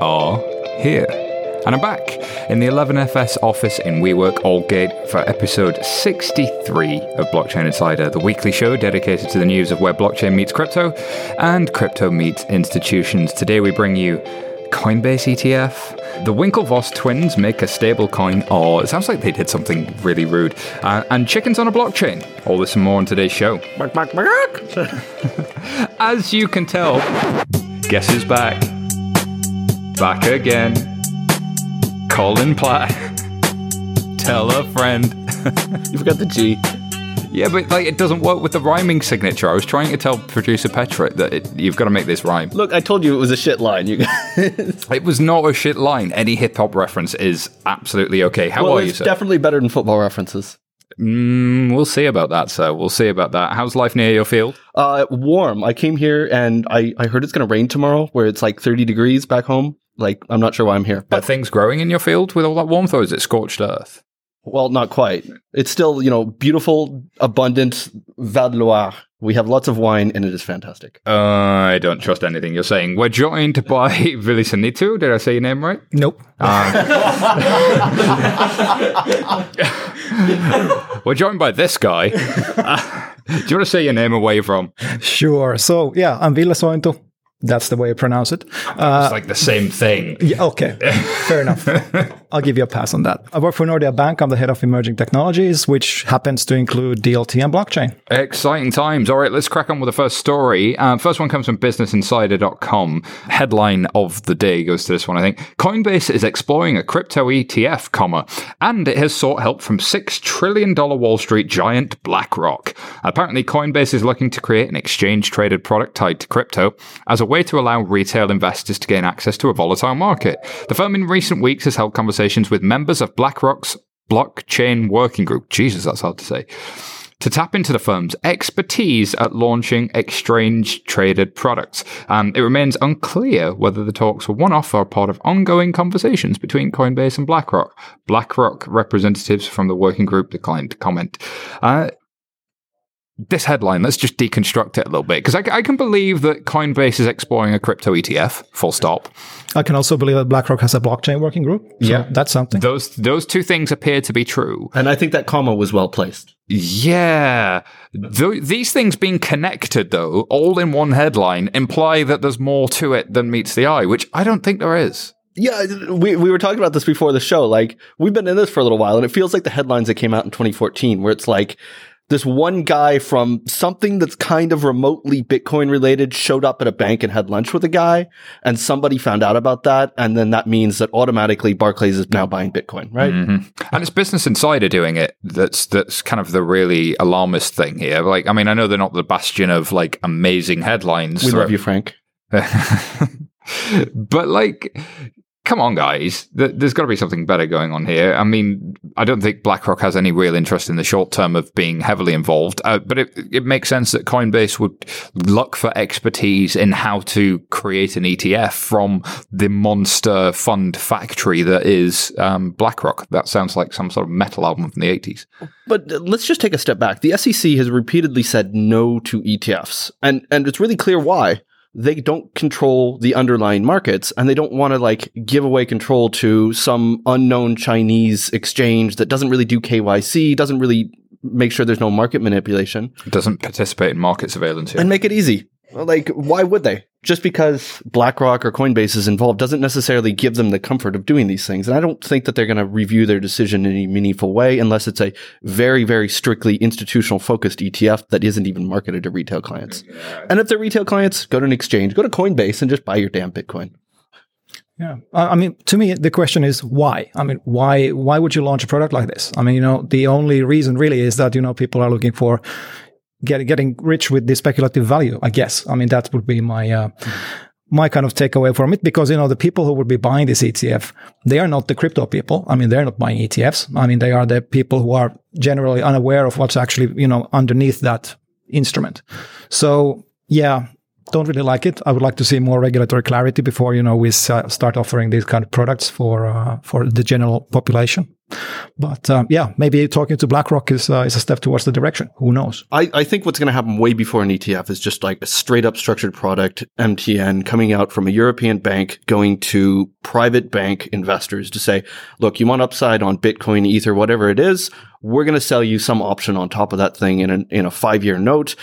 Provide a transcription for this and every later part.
are here. And I'm back in the 11FS office in WeWork Aldgate for episode 63 of Blockchain Insider, the weekly show dedicated to the news of where blockchain meets crypto and crypto meets institutions. Today we bring you Coinbase ETF. The Winklevoss twins make a stable coin. Oh, it sounds like they did something really rude. Uh, and chickens on a blockchain. All this and more on today's show. As you can tell, guess who's back? Back again. Colin Platt. Tell a friend. You forgot the G. Yeah, but like it doesn't work with the rhyming signature. I was trying to tell producer Petra that it, you've got to make this rhyme. Look, I told you it was a shit line. You guys. It was not a shit line. Any hip hop reference is absolutely okay. How well, are you, sir? definitely better than football references. mm, we'll see about that, sir. We'll see about that. How's life near your field? Uh, warm. I came here and I, I heard it's going to rain tomorrow, where it's like 30 degrees back home. Like, I'm not sure why I'm here, Are but things growing in your field with all that warmth, or is it scorched earth? well, not quite. It's still, you know, beautiful, abundant Val de Loire. We have lots of wine and it is fantastic. Uh, I don't trust anything you're saying. We're joined by Vilisanitu. Did I say your name right? Nope. We're joined by this guy. Uh, do you want to say your name away from? Sure. So yeah, I'm Ville Sointu. That's the way I pronounce it. Uh, It's like the same thing. yeah, okay, fair enough. I'll give you a pass on that. I work for Nordea Bank. I'm the head of emerging technologies, which happens to include DLT and blockchain. Exciting times. All right, let's crack on with the first story. Uh, first one comes from businessinsider.com. Headline of the day goes to this one, I think. Coinbase is exploring a crypto ETF, comma, and it has sought help from $6 trillion Wall Street giant BlackRock. Apparently, Coinbase is looking to create an exchange traded product tied to crypto as a way to allow retail investors to gain access to a volatile market. The firm in recent weeks has held conversations with members of BlackRock's blockchain working group. Jesus, that's hard to say to tap into the firm's expertise at launching exchange traded products. It remains unclear whether the talks were one off or part of ongoing conversations between Coinbase and BlackRock. BlackRock representatives from the working group declined to comment. Uh, this headline, let's just deconstruct it a little bit because I, I can believe that Coinbase is exploring a crypto ETF, full stop. I can also believe that BlackRock has a blockchain working group. So Yeah. that's something. Those, those two things appear to be true. And I think that comma was well placed. Yeah. Th- these things being connected, though, all in one headline, imply that there's more to it than meets the eye, which I don't think there is. Yeah, we, we were talking about this before the show. Like, we've been in this for a little while, and it feels like the headlines that came out in 2014, where it's like this one guy from something that's kind of remotely Bitcoin related showed up at a bank and had lunch with a guy, and somebody found out about that. And then that means that automatically Barclays is now buying Bitcoin, right? Mm-hmm. And it's Business Insider doing it. That's that's kind of the really alarmist thing here. Like, I mean, I know they're not the bastion of like amazing headlines. We throughout- love you, Frank. but like come on guys there's got to be something better going on here i mean i don't think blackrock has any real interest in the short term of being heavily involved uh, but it, it makes sense that coinbase would look for expertise in how to create an etf from the monster fund factory that is um, blackrock that sounds like some sort of metal album from the 80s But let's just take a step back. The SEC has repeatedly said no to ETFs, and and it's really clear why. They don't control the underlying markets, and they don't want to like give away control to some unknown Chinese exchange that doesn't really do KYC, doesn't really make sure there's no market manipulation, it doesn't participate in market surveillance here. and make it easy. Like, why would they? Just because BlackRock or Coinbase is involved doesn't necessarily give them the comfort of doing these things. And I don't think that they're going to review their decision in any meaningful way unless it's a very, very strictly institutional focused ETF that isn't even marketed to retail clients. And if they're retail clients, go to an exchange, go to Coinbase and just buy your damn Bitcoin. Yeah, I I mean, to me, the question is why. I mean, why? Why would you launch a product like this? I mean, you know, the only reason really is that you know people are looking for get, getting rich with the speculative value. I guess. I mean, that would be my uh, my kind of takeaway from it because you know the people who would be buying this ETF, they are not the crypto people. I mean, they're not buying ETFs. I mean, they are the people who are generally unaware of what's actually you know underneath that instrument. So yeah, don't really like it. I would like to see more regulatory clarity before you know we start offering these kind of products for uh, for the general population. But um, yeah, maybe talking to BlackRock is uh, is a step towards the direction. Who knows? I, I think what's going to happen way before an ETF is just like a straight up structured product, MTN, coming out from a European bank, going to private bank investors to say, look, you want upside on Bitcoin, Ether, whatever it is. We're going to sell you some option on top of that thing in, in a five year note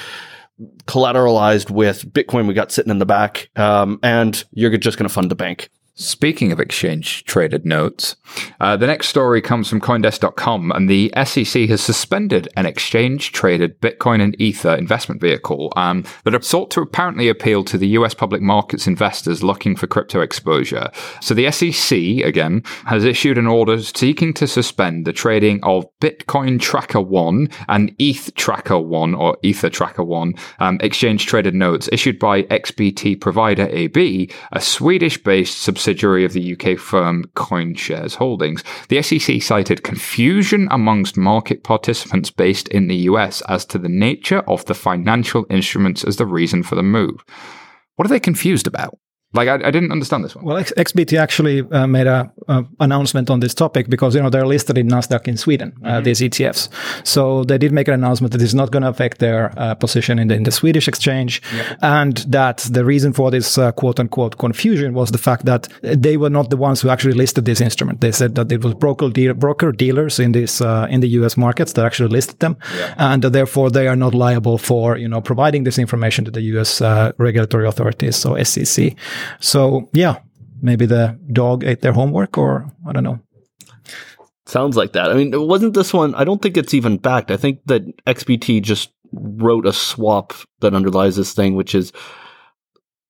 collateralized with Bitcoin we got sitting in the back, um, and you're just going to fund the bank. Speaking of exchange traded notes, uh, the next story comes from Coindesk.com, and the SEC has suspended an exchange traded Bitcoin and Ether investment vehicle um, that have sought to apparently appeal to the US public markets investors looking for crypto exposure. So the SEC, again, has issued an order seeking to suspend the trading of Bitcoin Tracker 1 and ETH Tracker 1 or Ether Tracker 1 um, exchange traded notes issued by XBT Provider AB, a Swedish based subsidiary subsidiary of the UK firm CoinShares Holdings. The SEC cited confusion amongst market participants based in the US as to the nature of the financial instruments as the reason for the move. What are they confused about? Like I, I, didn't understand this one. Well, XBT actually uh, made a uh, announcement on this topic because you know they're listed in Nasdaq in Sweden. Uh, mm-hmm. These ETFs, so they did make an announcement that it's not going to affect their uh, position in the, in the Swedish exchange, yep. and that the reason for this uh, quote unquote confusion was the fact that they were not the ones who actually listed this instrument. They said that it was broker de- broker dealers in this uh, in the U.S. markets that actually listed them, yep. and therefore they are not liable for you know providing this information to the U.S. regulatory authorities, so SEC. So yeah, maybe the dog ate their homework, or I don't know. Sounds like that. I mean, it wasn't this one? I don't think it's even backed. I think that XBT just wrote a swap that underlies this thing, which is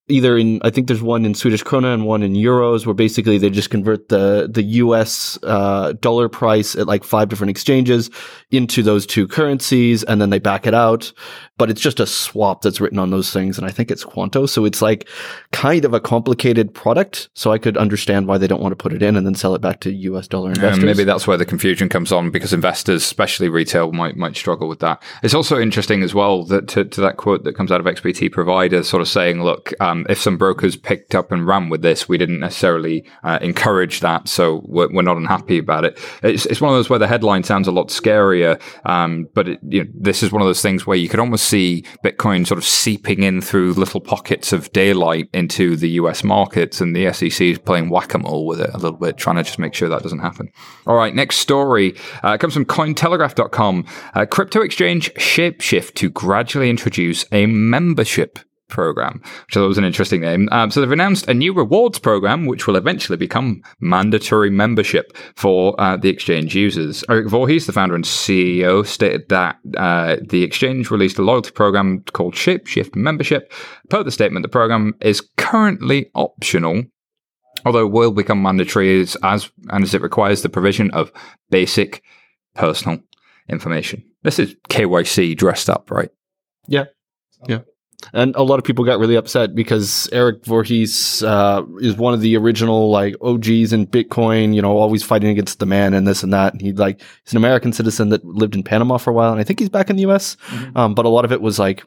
either in I think there's one in Swedish krona and one in euros, where basically they just convert the the U.S. Uh, dollar price at like five different exchanges into those two currencies, and then they back it out. But it's just a swap that's written on those things, and I think it's Quanto, so it's like kind of a complicated product. So I could understand why they don't want to put it in and then sell it back to U.S. dollar investors. Maybe that's where the confusion comes on because investors, especially retail, might might struggle with that. It's also interesting as well that to, to that quote that comes out of XBT provider, sort of saying, look. Um, um, if some brokers picked up and ran with this, we didn't necessarily uh, encourage that, so we're, we're, not unhappy about it. It's, it's one of those where the headline sounds a lot scarier, um, but it, you know, this is one of those things where you could almost see Bitcoin sort of seeping in through little pockets of daylight into the US markets, and the SEC is playing whack a mole with it a little bit, trying to just make sure that doesn't happen. All right, next story uh, comes from Cointelegraph.com. Uh, crypto exchange Shapeshift to gradually introduce a membership program, which I thought was an interesting name. Um, so they've announced a new rewards program, which will eventually become mandatory membership for uh, the exchange users. Eric Voorhees, the founder and CEO, stated that uh, the exchange released a loyalty program called Shapeshift Membership. Per the statement, the program is currently optional although will become mandatory as, as and as it requires the provision of basic personal information. This is KYC dressed up, right? Yeah. Yeah. And a lot of people got really upset because Eric Voorhees uh, is one of the original like OGs in Bitcoin, you know, always fighting against the man and this and that. And he like he's an American citizen that lived in Panama for a while, and I think he's back in the U.S. Mm-hmm. Um, but a lot of it was like,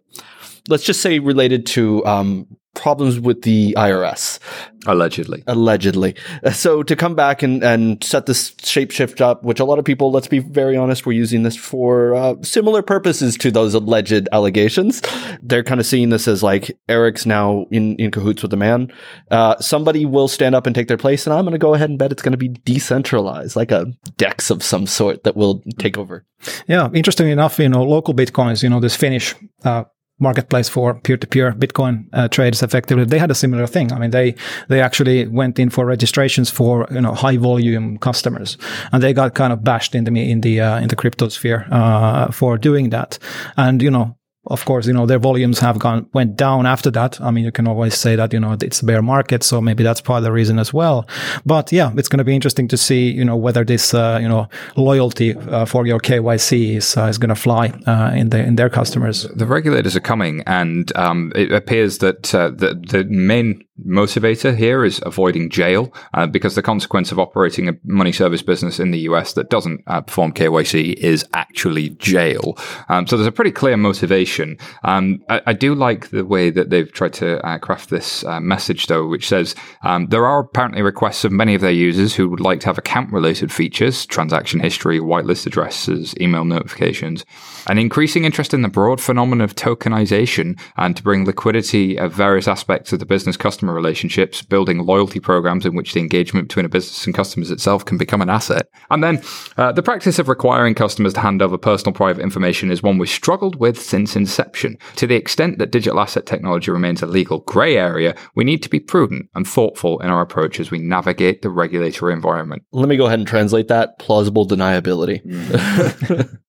let's just say related to um, problems with the IRS. Allegedly. Allegedly. So to come back and, and set this shapeshift up, which a lot of people, let's be very honest, were using this for uh, similar purposes to those alleged allegations. They're kind of seeing this as like Eric's now in, in cahoots with the man. Uh, somebody will stand up and take their place, and I'm going to go ahead and bet it's going to be decentralized, like a DEX of some sort that will take over. Yeah, interesting enough, you know, LocalBitcoins, you know, this Finnish uh, marketplace for peer-to-peer Bitcoin uh, trades effectively, they had a similar thing. I mean, they they actually went in for registrations for you know high volume customers, and they got kind of bashed in the in the uh, in the crypto sphere uh, for doing that. And you know, of course, you know, their volumes have gone, went down after that. I mean, you can always say that, you know, it's a bear market. So maybe that's part of the reason as well. But yeah, it's going to be interesting to see, you know, whether this, uh, you know, loyalty uh, for your KYC is, uh, is going to fly uh, in the, in their customers. The regulators are coming and um, it appears that uh, the, the main motivator here is avoiding jail uh, because the consequence of operating a money service business in the US that doesn't perform KYC is actually jail. Um, so there's a pretty clear motivation Um, I, I, do like the way that they've tried to uh, craft this uh, message, though, which says um, there are apparently requests of many of their users who would like to have account related features, transaction history, whitelist addresses, email notifications, an increasing interest in the broad phenomenon of tokenization and to bring liquidity of various aspects of the business customer relationships, building loyalty programs in which the engagement between a business and customers itself can become an asset. And then uh, the practice of requiring customers to hand over personal private information is one we've struggled with since inception. To the extent that digital asset technology remains a legal grey area, we need to be prudent and thoughtful in our approach as we navigate the regulatory environment. Let me go ahead and translate that plausible deniability.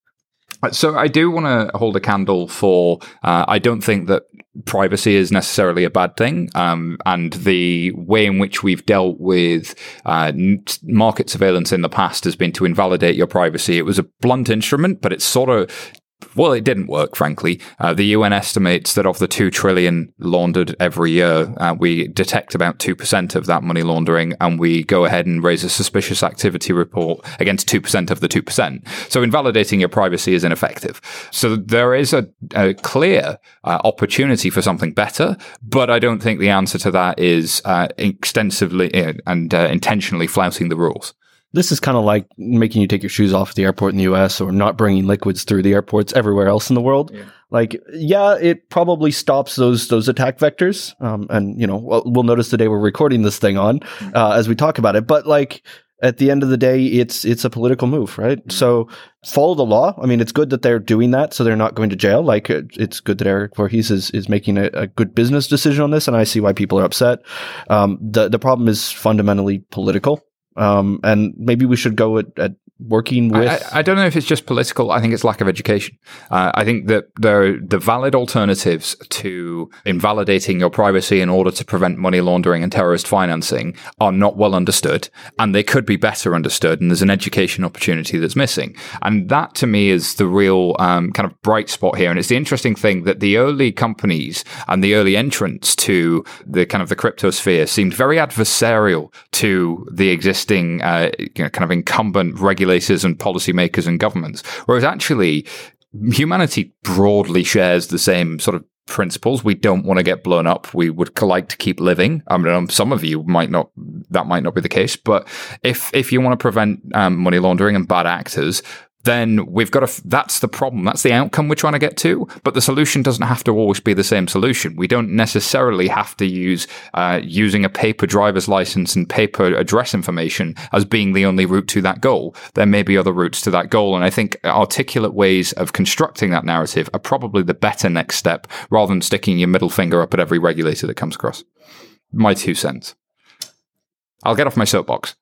So I do want to hold a candle for. Uh, I don't think that privacy is necessarily a bad thing, um, and the way in which we've dealt with uh, market surveillance in the past has been to invalidate your privacy. It was a blunt instrument, but it's sort of well, it didn't work, frankly. Uh, the UN estimates that of the 2 trillion laundered every year, uh, we detect about 2% of that money laundering and we go ahead and raise a suspicious activity report against 2% of the 2%. So invalidating your privacy is ineffective. So there is a, a clear uh, opportunity for something better, but I don't think the answer to that is uh, extensively uh, and uh, intentionally flouting the rules. This is kind of like making you take your shoes off at the airport in the US or not bringing liquids through the airports everywhere else in the world. Yeah. Like, yeah, it probably stops those those attack vectors. Um, and you know, we'll, we'll, notice the day we're recording this thing on mm-hmm. uh, as we talk about it. But like, at the end of the day, it's it's a political move, right? Mm-hmm. So follow the law. I mean, it's good that they're doing that, so they're not going to jail. Like, it's good that Eric Voorhees is is making a, a good business decision on this, and I see why people are upset. Um, the the problem is fundamentally political. Um, and maybe we should go at, at working with. I, I, don't know if it's just political. I think it's lack of education. Uh, I think that there the valid alternatives to invalidating your privacy in order to prevent money laundering and terrorist financing are not well understood, and they could be better understood. And there's an education opportunity that's missing, and that to me is the real um, kind of bright spot here. And it's the interesting thing that the early companies and the early entrants to the kind of the crypto sphere seemed very adversarial to the existing uh, you know, kind of incumbent regulation regulators and policymakers and governments. Whereas actually, humanity broadly shares the same sort of principles. We don't want to get blown up. We would like to keep living. I mean, um, some of you might not, that might not be the case, but if, if you want to prevent um, money laundering and bad actors, then we've got to, that's the problem. That's the outcome we're trying to get to. But the solution doesn't have to always be the same solution. We don't necessarily have to use uh, using a paper driver's license and paper address information as being the only route to that goal. There may be other routes to that goal. And I think articulate ways of constructing that narrative are probably the better next step rather than sticking your middle finger up at every regulator that comes across. My two cents. I'll get off my soapbox.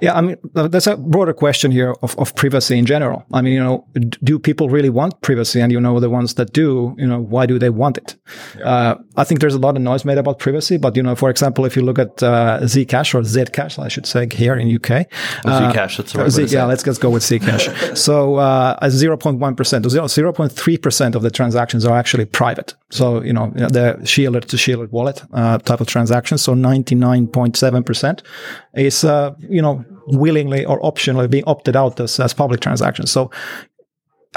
Yeah, I mean, there's a broader question here of, of privacy in general. I mean, you know, do people really want privacy? And, you know, the ones that do, you know, why do they want it? Yeah. Uh, I think there's a lot of noise made about privacy. But, you know, for example, if you look at uh, Zcash or Zcash, I should say, here in UK. Uh, Zcash, that's right. Z- yeah, let's, let's go with Zcash. so uh, 0.1%, 0.3% of the transactions are actually private. So, you know, they're shielded to shielded wallet uh, type of transactions. So 99.7% is, uh, you know, willingly or optionally being opted out as, as public transactions. So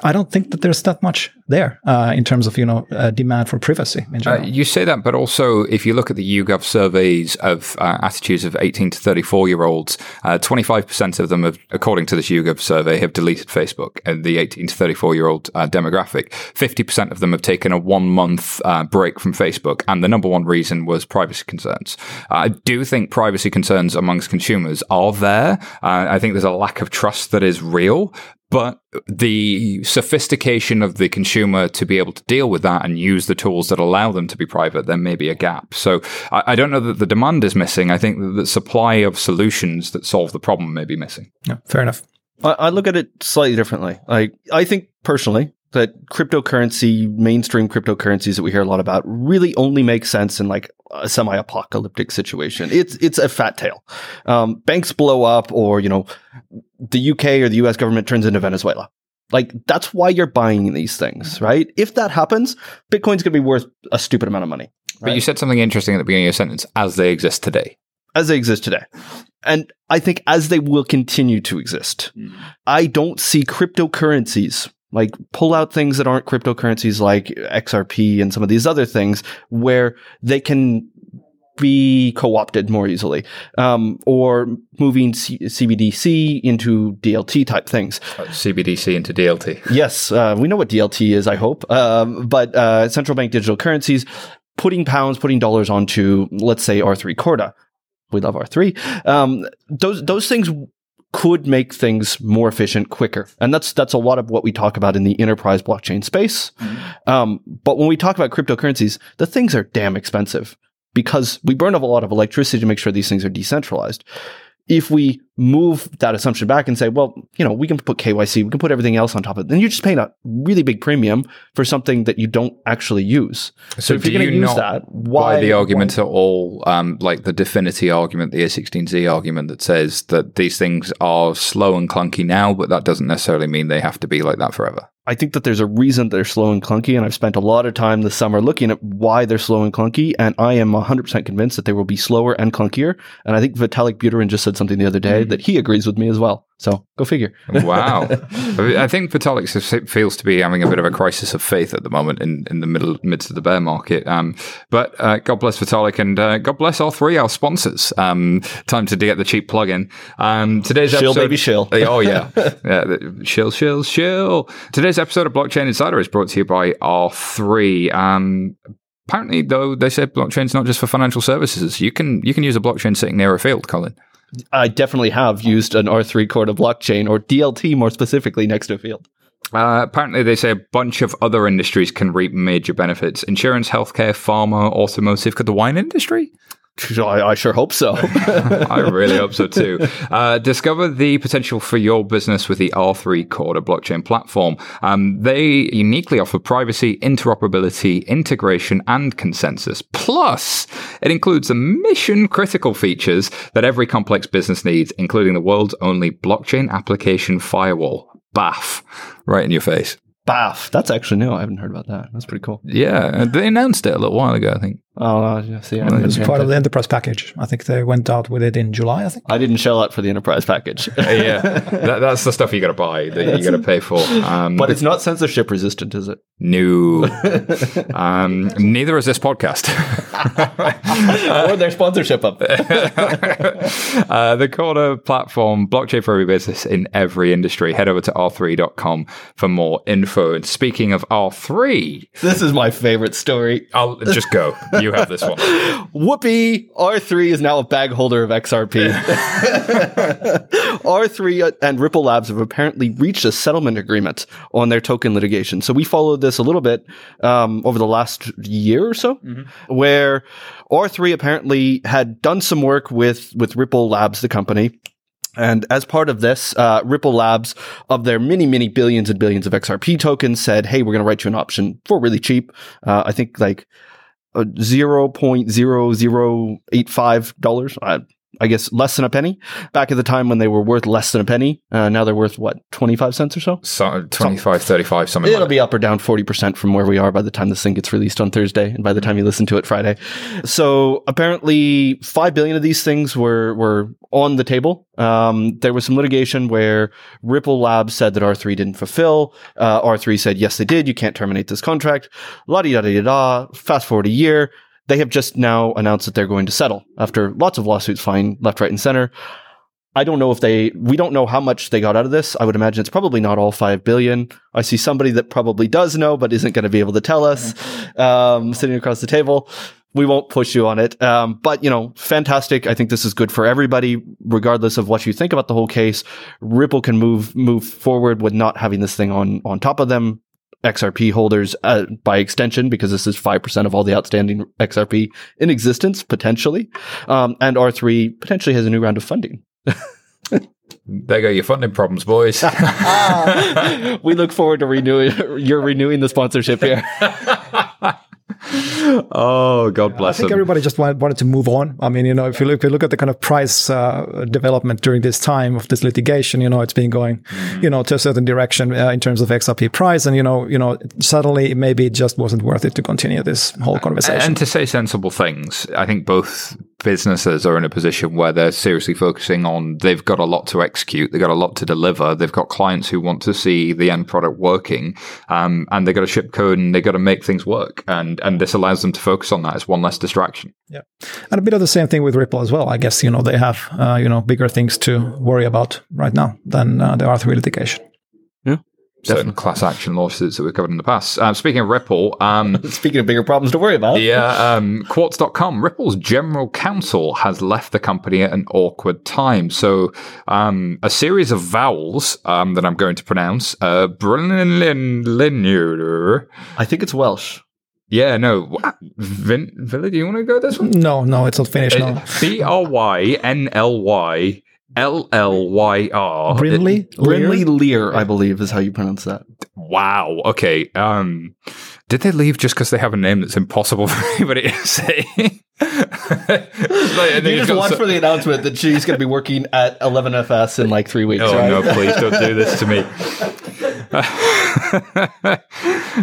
I don't think that there's that much there uh, in terms of you know uh, demand for privacy. Uh, you say that, but also if you look at the YouGov surveys of uh, attitudes of 18 to 34 year olds, 25% uh, of them, have, according to this YouGov survey, have deleted Facebook. And the 18 to 34 year old uh, demographic, 50% of them have taken a one month break from Facebook, and the number one reason was privacy concerns. I do think privacy concerns amongst consumers are there. I think there's a lack of trust that is real, but the sophistication of the consumer to be able to deal with that and use the tools that allow them to be private, there may be a gap. So I, I don't know that the demand is missing. I think that the supply of solutions that solve the problem may be missing. Yeah, fair enough. I, I look at it slightly differently. Like I think personally, that cryptocurrency, mainstream cryptocurrencies that we hear a lot about, really only make sense in like a semi-apocalyptic situation. It's it's a fat tail. Um, banks blow up, or you know, the UK or the US government turns into Venezuela. Like that's why you're buying these things, right? If that happens, Bitcoin's going to be worth a stupid amount of money. Right? But you said something interesting at the beginning of your sentence, as they exist today. As they exist today. And I think as they will continue to exist, mm. I don't see cryptocurrencies Like pull out things that aren't cryptocurrencies like XRP and some of these other things where they can be co-opted more easily, um, or moving C- CBDC into DLT type things. CBDC into DLT. Yes, uh, we know what DLT is. I hope, um, but uh, central bank digital currencies, putting pounds, putting dollars onto, let's say R3 Corda. We love R3. Um, those those things could make things more efficient quicker and that's that's a lot of what we talk about in the enterprise blockchain space mm-hmm. um, but when we talk about cryptocurrencies the things are damn expensive because we burn up a lot of electricity to make sure these things are decentralized. If we move that assumption back and say, well, you know, we can put KYC, we can put everything else on top of it, then you're just paying a really big premium for something that you don't actually use. So, so if you're going to use that, why the argument why? at all, um, like the Dfinity argument, the A16Z argument that says that these things are slow and clunky now, but that doesn't necessarily mean they have to be like that forever? I think that there's a reason they're slow and clunky, and I've spent a lot of time this summer looking at why they're slow and clunky, and I am 100% convinced that they will be slower and clunkier. And I think Vitalik Buterin just said something the other day mm. that he agrees with me as well. So go figure. wow. I think Vitalik feels to be having a bit of a crisis of faith at the moment in, in the middle midst of the bear market. Um, but uh, God bless Vitalik and uh, God bless R3 our sponsors. Um, time to get the cheap plug-in. Um, today's shill, episode, baby, shill. Oh yeah, yeah, shill, shill, shill. Today's episode of Blockchain Insider is brought to you by R3. Um, apparently, though, they said blockchain's not just for financial services. You can you can use a blockchain sitting near a field, Colin. I definitely have used an R3 core Corda blockchain or DLT more specifically next to a field. Uh, apparently, they say a bunch of other industries can reap major benefits: insurance, healthcare, pharma, automotive. Could the wine industry? I, I, sure hope so. I really hope so too. Uh, discover the potential for your business with the R3 Corda blockchain platform. Um, they uniquely offer privacy, interoperability, integration, and consensus. Plus, it includes the mission critical features that every complex business needs, including the world's only blockchain application firewall. BAF, right in your face. BAF. That's actually new. I haven't heard about that. That's pretty cool. Yeah, they announced it a little while ago, I think. Oh, yeah, see, it was part of the enterprise package. I think they went out with it in July. I think I didn't shell out for the enterprise package. yeah, that, that's the stuff you got to buy that you got to pay for. Um, but it's not censorship resistant, is it? No. um, neither is this podcast or their sponsorship up there. uh, the Corda platform, blockchain for every business in every industry. Head over to r3.com for more info. And speaking of R3, this is my favorite story. I'll just go. You you have this one. Whoopee! R3 is now a bag holder of XRP. R3 and Ripple Labs have apparently reached a settlement agreement on their token litigation. So we followed this a little bit um, over the last year or so, mm-hmm. where R3 apparently had done some work with with Ripple Labs, the company. And as part of this, uh, Ripple Labs, of their many, many billions and billions of XRP tokens, said, "Hey, we're going to write you an option for really cheap. Uh, I think like zero point zero zero eight five dollars. Guess less than a penny. Back at the time when they were worth less than a penny, uh, now they're worth what twenty five cents or so. So 25, 35, something. It'll like be up or down forty percent from where we are by the time this thing gets released on Thursday, and by the time you listen to it Friday. So apparently, five billion of these things were were on the table. Um, there was some litigation where Ripple Labs said that R three didn't fulfill. Uh, R three said yes, they did. You can't terminate this contract. La di da da da. Fast forward a year they have just now announced that they're going to settle after lots of lawsuits flying left, right, and center. I don't know if they, we don't know how much they got out of this. I would imagine it's probably not all 5 billion. I see somebody that probably does know, but isn't going to be able to tell us, um, sitting across the table. We won't push you on it. Um, but you know, fantastic. I think this is good for everybody, regardless of what you think about the whole case. Ripple can move, move forward with not having this thing on, on top of them. XRP holders uh, by extension, because this is 5% of all the outstanding XRP in existence, potentially. Um, and R3 potentially has a new round of funding. there go your funding problems, boys. we look forward to renewing, you're renewing the sponsorship here. oh, God bless. I think them. everybody just wanted, wanted to move on. I mean, you know, if you look, if you look at the kind of price uh, development during this time of this litigation, you know, it's been going, mm-hmm. you know, to a certain direction uh, in terms of XRP price, and you know, you know, suddenly maybe it just wasn't worth it to continue this whole conversation. And to say sensible things, I think both businesses are in a position where they're seriously focusing on they've got a lot to execute, they've got a lot to deliver, they've got clients who want to see the end product working, um, and they've got to ship code and they've got to make things work. And and this allows them to focus on that. It's one less distraction. Yeah, and a bit of the same thing with Ripple as well. I guess you know they have uh, you know bigger things to worry about right now than uh, the R3 litigation certain class action lawsuits that we've covered in the past. Um, speaking of Ripple, um, speaking of bigger problems to worry about, yeah, um, Quartz.com, Ripple's general counsel has left the company at an awkward time. So, um, a series of vowels um, that I'm going to pronounce, uh, I think it's Welsh. Yeah, no. Vin, Villa, do you want to go this one? No, no, it's not Finnish. No. B R Y N L Y L L Y R. Brinley? Brinley Lear, I believe, is how you pronounce that. Wow. Okay. Um, did they leave just because they have a name that's impossible for anybody to say? like, you just watch so- for the announcement that she's going to be working at 11FS in like three weeks. Oh right? no! Please don't do this to me.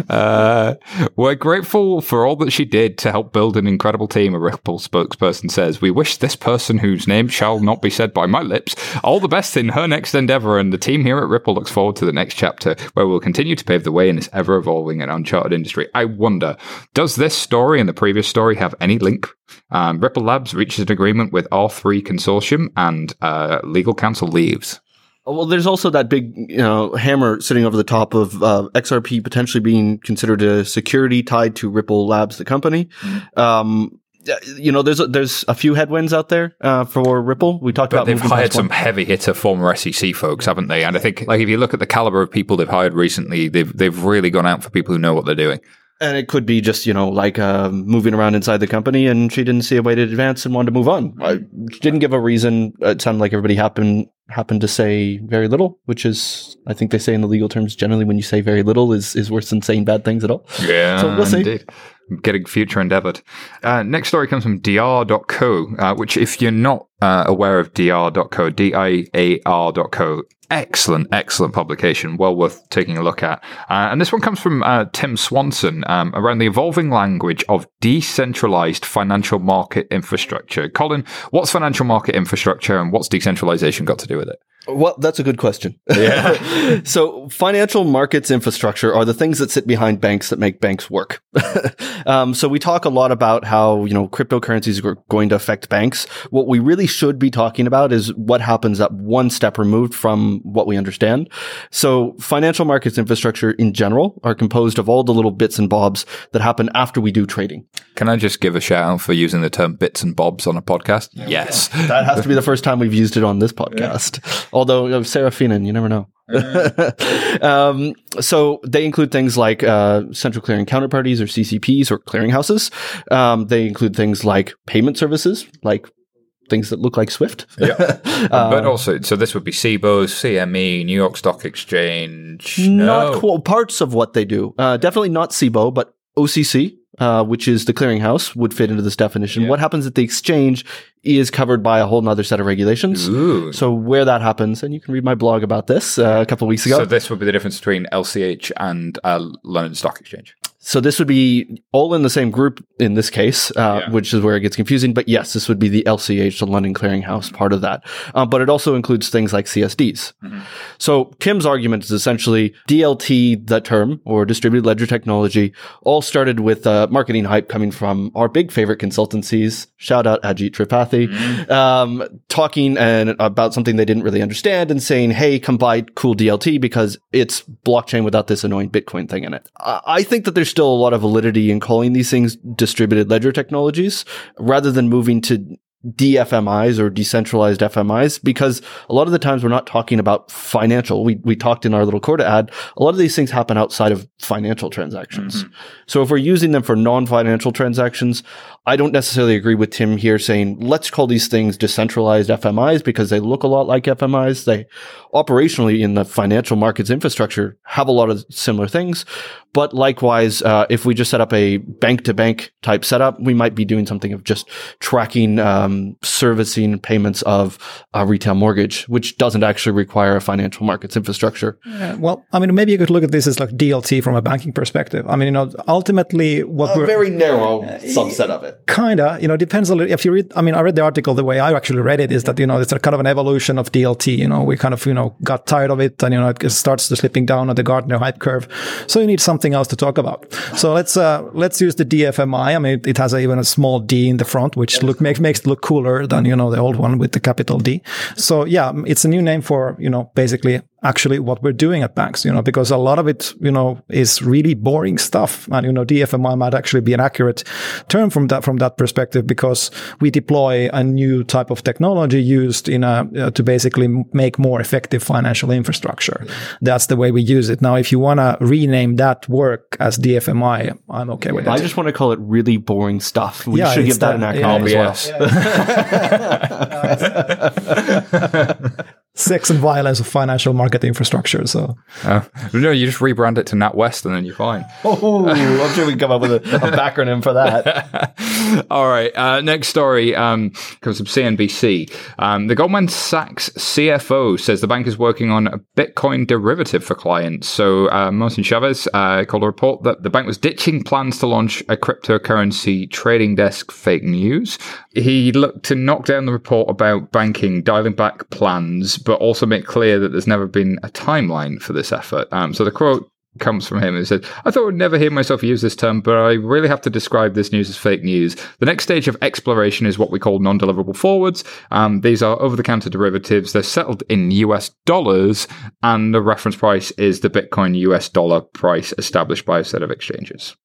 uh, we're grateful for all that she did to help build an incredible team, a Ripple spokesperson says. We wish this person, whose name shall not be said by my lips, all the best in her next endeavor, and the team here at Ripple looks forward to the next chapter where we'll continue to pave the way in this ever evolving and uncharted industry. I wonder, does this story and the previous story have any link? Um, Ripple Labs reaches an agreement with R3 Consortium and uh, legal counsel leaves. Well, there's also that big, you know, hammer sitting over the top of uh, XRP potentially being considered a security tied to Ripple Labs, the company. Mm-hmm. Um, you know, there's a, there's a few headwinds out there uh, for Ripple. We talked but about they've hired some heavy hitter former SEC folks, haven't they? And I think, like, if you look at the caliber of people they've hired recently, they've they've really gone out for people who know what they're doing. And it could be just, you know, like uh, moving around inside the company and she didn't see a way to advance and wanted to move on. I didn't give a reason. It sounded like everybody happened happened to say very little, which is, I think they say in the legal terms, generally when you say very little is, is worse than saying bad things at all. Yeah, so we'll indeed. See getting future endeavored. Uh, next story comes from diar.co, uh, which if you're not uh, aware of diar.co, D-I-A-R.co, excellent, excellent publication, well worth taking a look at. Uh, and this one comes from uh, Tim Swanson um, around the evolving language of decentralized financial market infrastructure. Colin, what's financial market infrastructure and what's decentralization got to do with it? Well, that's a good question. Yeah. so financial markets infrastructure are the things that sit behind banks that make banks work. um, so we talk a lot about how, you know, cryptocurrencies are going to affect banks. What we really should be talking about is what happens at one step removed from what we understand. So financial markets infrastructure in general are composed of all the little bits and bobs that happen after we do trading. Can I just give a shout out for using the term bits and bobs on a podcast? Yes. that has to be the first time we've used it on this podcast. Yeah. Although uh, Sarah Feenan, you never know. um, so they include things like uh, central clearing counterparties or CCPs or clearinghouses. Um, they include things like payment services, like things that look like Swift. yeah, uh, but also, so this would be CBOE, CME, New York Stock Exchange. Not no. parts of what they do. Uh, definitely not CBOE, but OCC, uh, which is the clearinghouse, would fit into this definition. Yeah. What happens at the exchange is covered by a whole other set of regulations. Ooh. So where that happens, and you can read my blog about this uh, a couple of weeks ago. So this would be the difference between LCH and uh, London Stock Exchange. So this would be all in the same group in this case, uh, yeah. which is where it gets confusing. But yes, this would be the LCH, the London Clearinghouse part of that. Uh, but it also includes things like CSDs. Mm-hmm. So Tim's argument is essentially DLT, the term or distributed ledger technology, all started with uh, marketing hype coming from our big favorite consultancies. Shout out Ajit Tripathi, mm-hmm. um, talking and about something they didn't really understand and saying, "Hey, come buy cool DLT because it's blockchain without this annoying Bitcoin thing in it." I think that there's still a lot of validity in calling these things distributed ledger technologies rather than moving to DFMIs or decentralized FMIs because a lot of the times we're not talking about financial. We, we talked in our little Corda ad. A lot of these things happen outside of financial transactions. Mm-hmm. So if we're using them for non-financial transactions, I don't necessarily agree with Tim here saying, let's call these things decentralized FMIs because they look a lot like FMIs. They operationally in the financial markets infrastructure have a lot of similar things. But likewise, uh, if we just set up a bank to bank type setup, we might be doing something of just tracking, um, servicing payments of a retail mortgage, which doesn't actually require a financial markets infrastructure. Yeah, well, I mean, maybe you could look at this as like DLT from a banking perspective. I mean, you know, ultimately, what A we're very narrow subset of it. Kinda, you know, depends a little. If you read, I mean, I read the article. The way I actually read it is that you know it's a kind of an evolution of DLT. You know, we kind of you know got tired of it, and you know it starts to slipping down on the Gartner hype curve. So you need something else to talk about. So let's uh let's use the DFMI. I mean, it has a, even a small D in the front, which look makes makes it look cooler than you know the old one with the capital D. So yeah, it's a new name for you know basically actually what we're doing at banks, you know, because a lot of it, you know, is really boring stuff. And, you know, DFMI might actually be an accurate term from that, from that perspective, because we deploy a new type of technology used in a, uh, to basically make more effective financial infrastructure. That's the way we use it. Now, if you want to rename that work as DFMI, I'm okay with that. I just want to call it really boring stuff. We Yeah, should give that, that- an yeah, acronym as well. Sex and violence of financial market infrastructure. So Uh, no, you just rebrand it to NatWest and then you're fine. Oh, I'm sure we can come up with a, a backronym for that. All right. Uh, next story um, comes from CNBC. Um, the Goldman Sachs CFO says the bank is working on a Bitcoin derivative for clients. So uh, Martin Chavez uh, called a report that the bank was ditching plans to launch a cryptocurrency trading desk. Fake news. He looked to knock down the report about banking dialing back plans, but also make clear that there's never been a timeline for this effort. Um, so the quote comes from him and said, I thought I would never hear myself use this term, but I really have to describe this news as fake news. The next stage of exploration is what we call non deliverable forwards. Um, these are over the counter derivatives. They're settled in US dollars, and the reference price is the Bitcoin US dollar price established by a set of exchanges.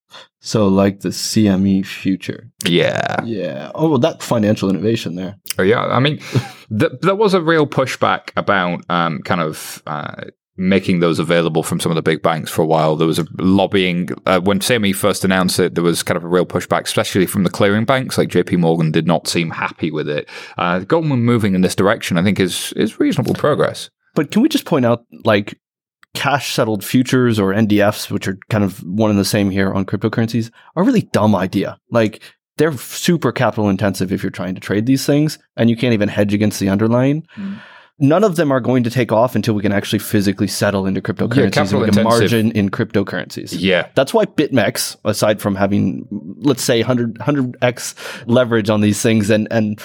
So, like the CME future. Yeah. Yeah. Oh, well, that financial innovation there. Oh, yeah. I mean, th- there was a real pushback about um, kind of. Uh, Making those available from some of the big banks for a while. There was a lobbying uh, when CME first announced it. There was kind of a real pushback, especially from the clearing banks. Like JP Morgan did not seem happy with it. Uh, Goldman moving in this direction, I think, is is reasonable progress. But can we just point out, like, cash settled futures or NDFs, which are kind of one and the same here on cryptocurrencies, are a really dumb idea. Like, they're super capital intensive if you're trying to trade these things, and you can't even hedge against the underlying. None of them are going to take off until we can actually physically settle into cryptocurrencies and capital we can intensive. margin in cryptocurrencies. Yeah, That's why BitMEX, aside from having, let's say, 100, 100x leverage on these things and, and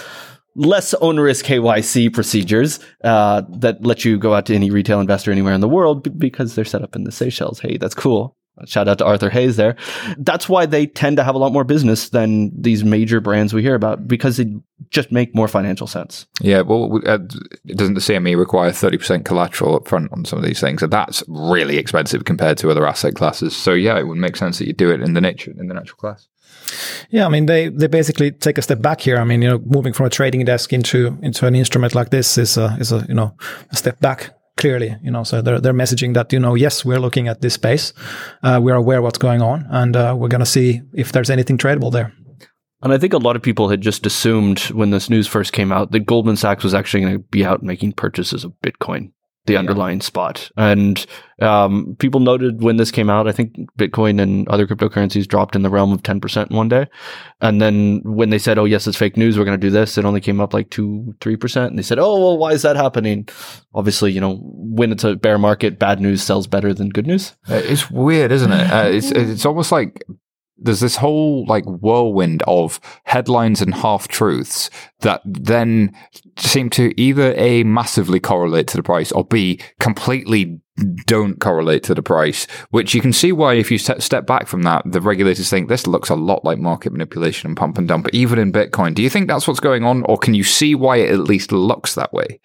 less onerous KYC procedures uh, that let you go out to any retail investor anywhere in the world b- because they're set up in the Seychelles. Hey, that's cool. Shout out to Arthur Hayes there. That's why they tend to have a lot more business than these major brands we hear about because they just make more financial sense. yeah. Well, uh, doesn't the CME require thirty percent collateral up front on some of these things? And that's really expensive compared to other asset classes. So yeah, it would make sense that you do it in the nature in the natural class. Yeah, I mean they they basically take a step back here. I mean, you know, moving from a trading desk into into an instrument like this is a is a you know a step back clearly. You know, so they're they're messaging that you know yes we're looking at this space, uh, we're aware what's going on, and uh, we're gonna see if there's anything tradable there. And I think a lot of people had just assumed when this news first came out that Goldman Sachs was actually going to be out making purchases of Bitcoin, the underlying spot. And um, people noted when this came out, I think Bitcoin and other cryptocurrencies dropped in the realm of 10% in one day. And then when they said, oh, yes, it's fake news, we're going to do this, it only came up like 2 3%. And they said, oh, well, why is that happening? Obviously, you know, when it's a bear market, bad news sells better than good news. Uh, It's weird, isn't it? Uh, it's it's almost like there's this whole like whirlwind of headlines and half truths that then seem to either a massively correlate to the price or b completely don't correlate to the price which you can see why if you step step back from that the regulators think this looks a lot like market manipulation and pump and dump but even in bitcoin. Do you think that's what's going on or can you see why it at least looks that way?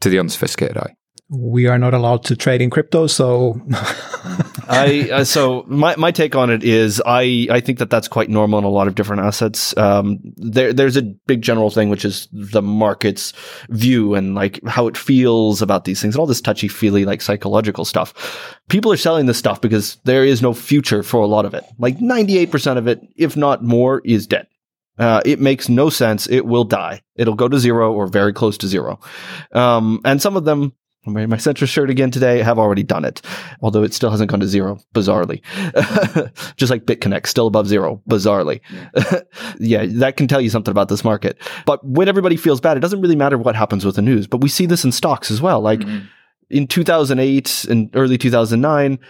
To the unsophisticated eye. We are not allowed to trade in crypto, so I uh, so my my take on it is I I think that that's quite normal in a lot of different assets. Um, there there's a big general thing which is the market's view and like how it feels about these things and all this touchy feely like psychological stuff. People are selling this stuff because there is no future for a lot of it. Like 98% of it, if not more, is dead. Uh, it makes no sense. It will die. It'll go to zero or very close to zero. Um, and some of them I'm wearing my Centris shirt again today. I have already done it, although it still hasn't gone to zero, bizarrely. Just like BitConnect, still above zero, bizarrely. yeah, that can tell you something about this market. But when everybody feels bad, it doesn't really matter what happens with the news. But we see this in stocks as well. Like mm-hmm. in 2008 and early 2009,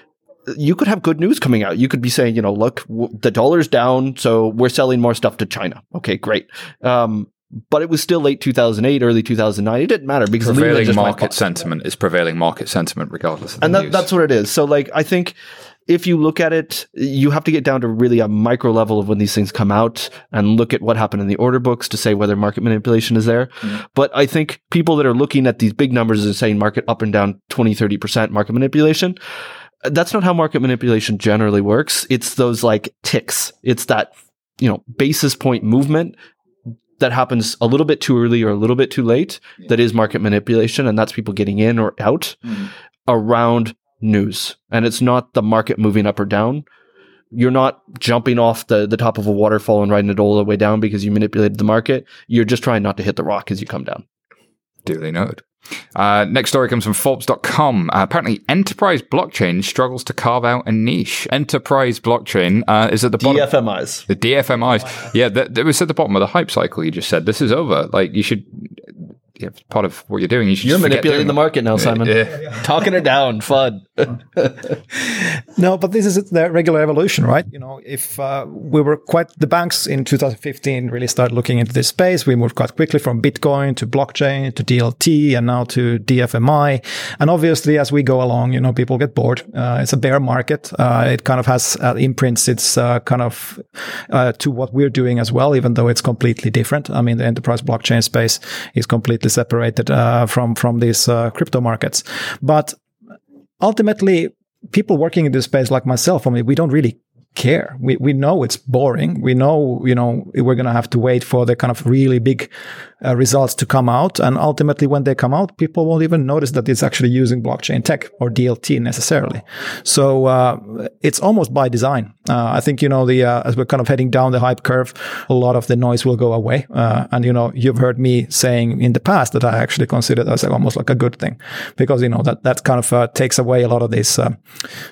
you could have good news coming out. You could be saying, you know, look, w- the dollar's down, so we're selling more stuff to China. Okay, great. Um, but it was still late 2008, early 2009. It didn't matter because prevailing market sentiment is prevailing market sentiment regardless. and that, that's what it is. So, like, I think if you look at it, you have to get down to really a micro level of when these things come out and look at what happened in the order books to say whether market manipulation is there. Mm. But I think people that are looking at these big numbers and saying market up and down 20, 30% market manipulation, that's not how market manipulation generally works. It's those like ticks. It's that, you know, basis point movement that happens a little bit too early or a little bit too late yeah. that is market manipulation and that's people getting in or out mm. around news. And it's not the market moving up or down. You're not jumping off the, the top of a waterfall and riding it all the way down because you manipulated the market. You're just trying not to hit the rock as you come down. Duly noted uh, next story comes from Forbes.com. Uh, apparently, enterprise blockchain struggles to carve out a niche. Enterprise blockchain uh, is at the bottom. DFMIs. The DFMIs. Yeah, that, that was at the bottom of the hype cycle. You just said this is over. Like you should yeah, part of what you're doing. You you're manipulating the market now, Simon. Yeah. Talking it down, fun. no, but this is the regular evolution, right? You know, if uh, we were quite the banks in 2015 really started looking into this space, we moved quite quickly from Bitcoin to blockchain to DLT and now to DFMI. And obviously, as we go along, you know, people get bored. Uh, it's a bear market. Uh, it kind of has uh, imprints its uh, kind of uh, to what we're doing as well, even though it's completely different. I mean, the enterprise blockchain space is completely separated uh, from from these uh, crypto markets. But ultimately, people working in this space, like myself, I mean, we don't really care. We we know it's boring. We know you know we're gonna have to wait for the kind of really big uh, results to come out, and ultimately when they come out, people won't even notice that it's actually using blockchain tech or DLT necessarily. So uh, it's almost by design. Uh, I think you know the uh, as we're kind of heading down the hype curve, a lot of the noise will go away. Uh, and you know you've heard me saying in the past that I actually consider that as almost like a good thing because you know that that kind of uh, takes away a lot of this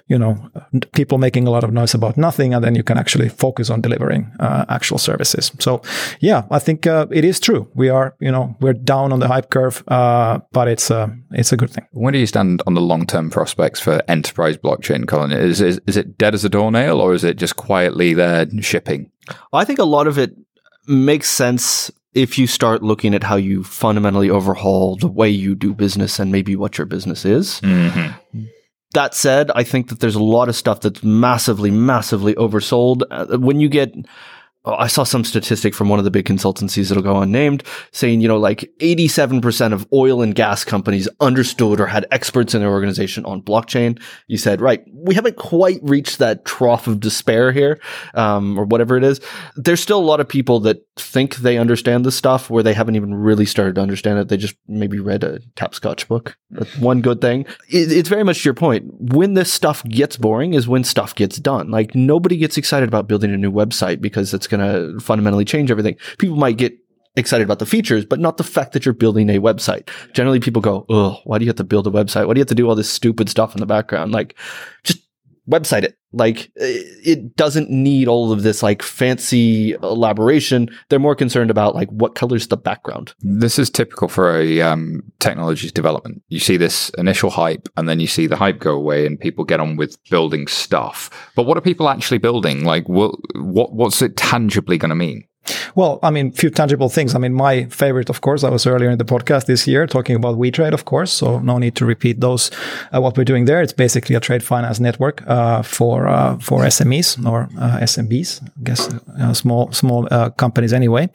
you know people making a lot of noise about nothing nothing, and then you can actually focus on delivering uh, actual services. So, yeah, I think uh, it is true. We are, you know, we're down on the hype curve, uh, but it's uh, it's a good thing. Where do you stand on the long term prospects for enterprise blockchain, Colin? Is, is is it dead as a doornail, or is it just quietly there shipping? I think a lot of it makes sense if you start looking at how you fundamentally overhaul the way you do business and maybe what your business is. Mm-hmm that said, I think that there's a lot of stuff that's massively, massively oversold. Uh, when you get I saw some statistic from one of the big consultancies that'll go unnamed saying, you know, like 87% of oil and gas companies understood or had experts in their organization on blockchain. You said, right, we haven't quite reached that trough of despair here, um, or whatever it is. There's still a lot of people that think they understand this stuff where they haven't even really started to understand it. They just maybe read a Tapscott book. That's one good thing. It, it's very much to your point. When this stuff gets boring is when stuff gets done. Like nobody gets excited about building a new website because it's going to fundamentally change everything. People might get excited about the features, but not the fact that you're building a website. Generally, people go, "Oh, why do you have to build a website? Why do you have to do all this stupid stuff in the background?" Like, just website it. Like, it doesn't need all of this like fancy elaboration. They're more concerned about like what colors the background. This is typical for a um, technology's development. You see this initial hype, and then you see the hype go away, and people get on with building stuff. But what are people actually building? Like, what, what what's it tangibly going to mean? Well, I mean, few tangible things. I mean, my favorite, of course, I was earlier in the podcast this year talking about WeTrade, of course. So no need to repeat those. Uh, what we're doing there, it's basically a trade finance network uh, for uh, for SMEs or uh, SMBs, I guess, uh, small small uh, companies anyway.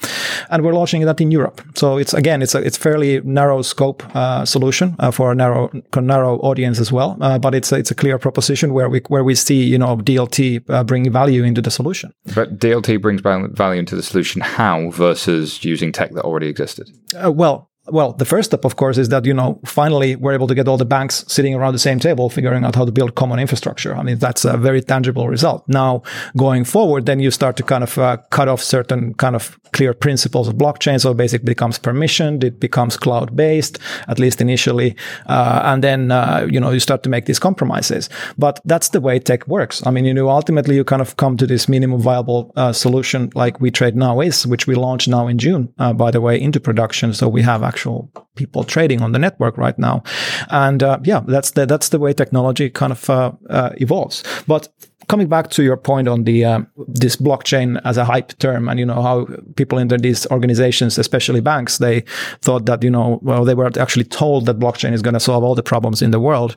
And we're launching that in Europe. So it's again, it's a it's fairly narrow scope solution for a narrow narrow audience as well. but it's a, it's a clear proposition where we where we see you know DLT bringing value into the solution. But DLT brings value into the solution how versus using tech that already existed? Uh, well, well, the first step, of course, is that, you know, finally we're able to get all the banks sitting around the same table, figuring out how to build common infrastructure. I mean, that's a very tangible result. Now, going forward, then you start to kind of uh, cut off certain kind of clear principles of blockchain. So it basically becomes permissioned. It becomes cloud based, at least initially. Uh, and then, uh, you know, you start to make these compromises. But that's the way tech works. I mean, you know, ultimately you kind of come to this minimum viable uh, solution like WeTrade Now is, which we launched now in June, uh, by the way, into production. So we have actual people trading on the network right now. And uh, yeah, that's the, that's the way technology kind of uh, uh, evolves. But coming back to your point on the uh, this blockchain as a hype term and you know how people in these organizations especially banks they thought that you know well they were actually told that blockchain is going to solve all the problems in the world.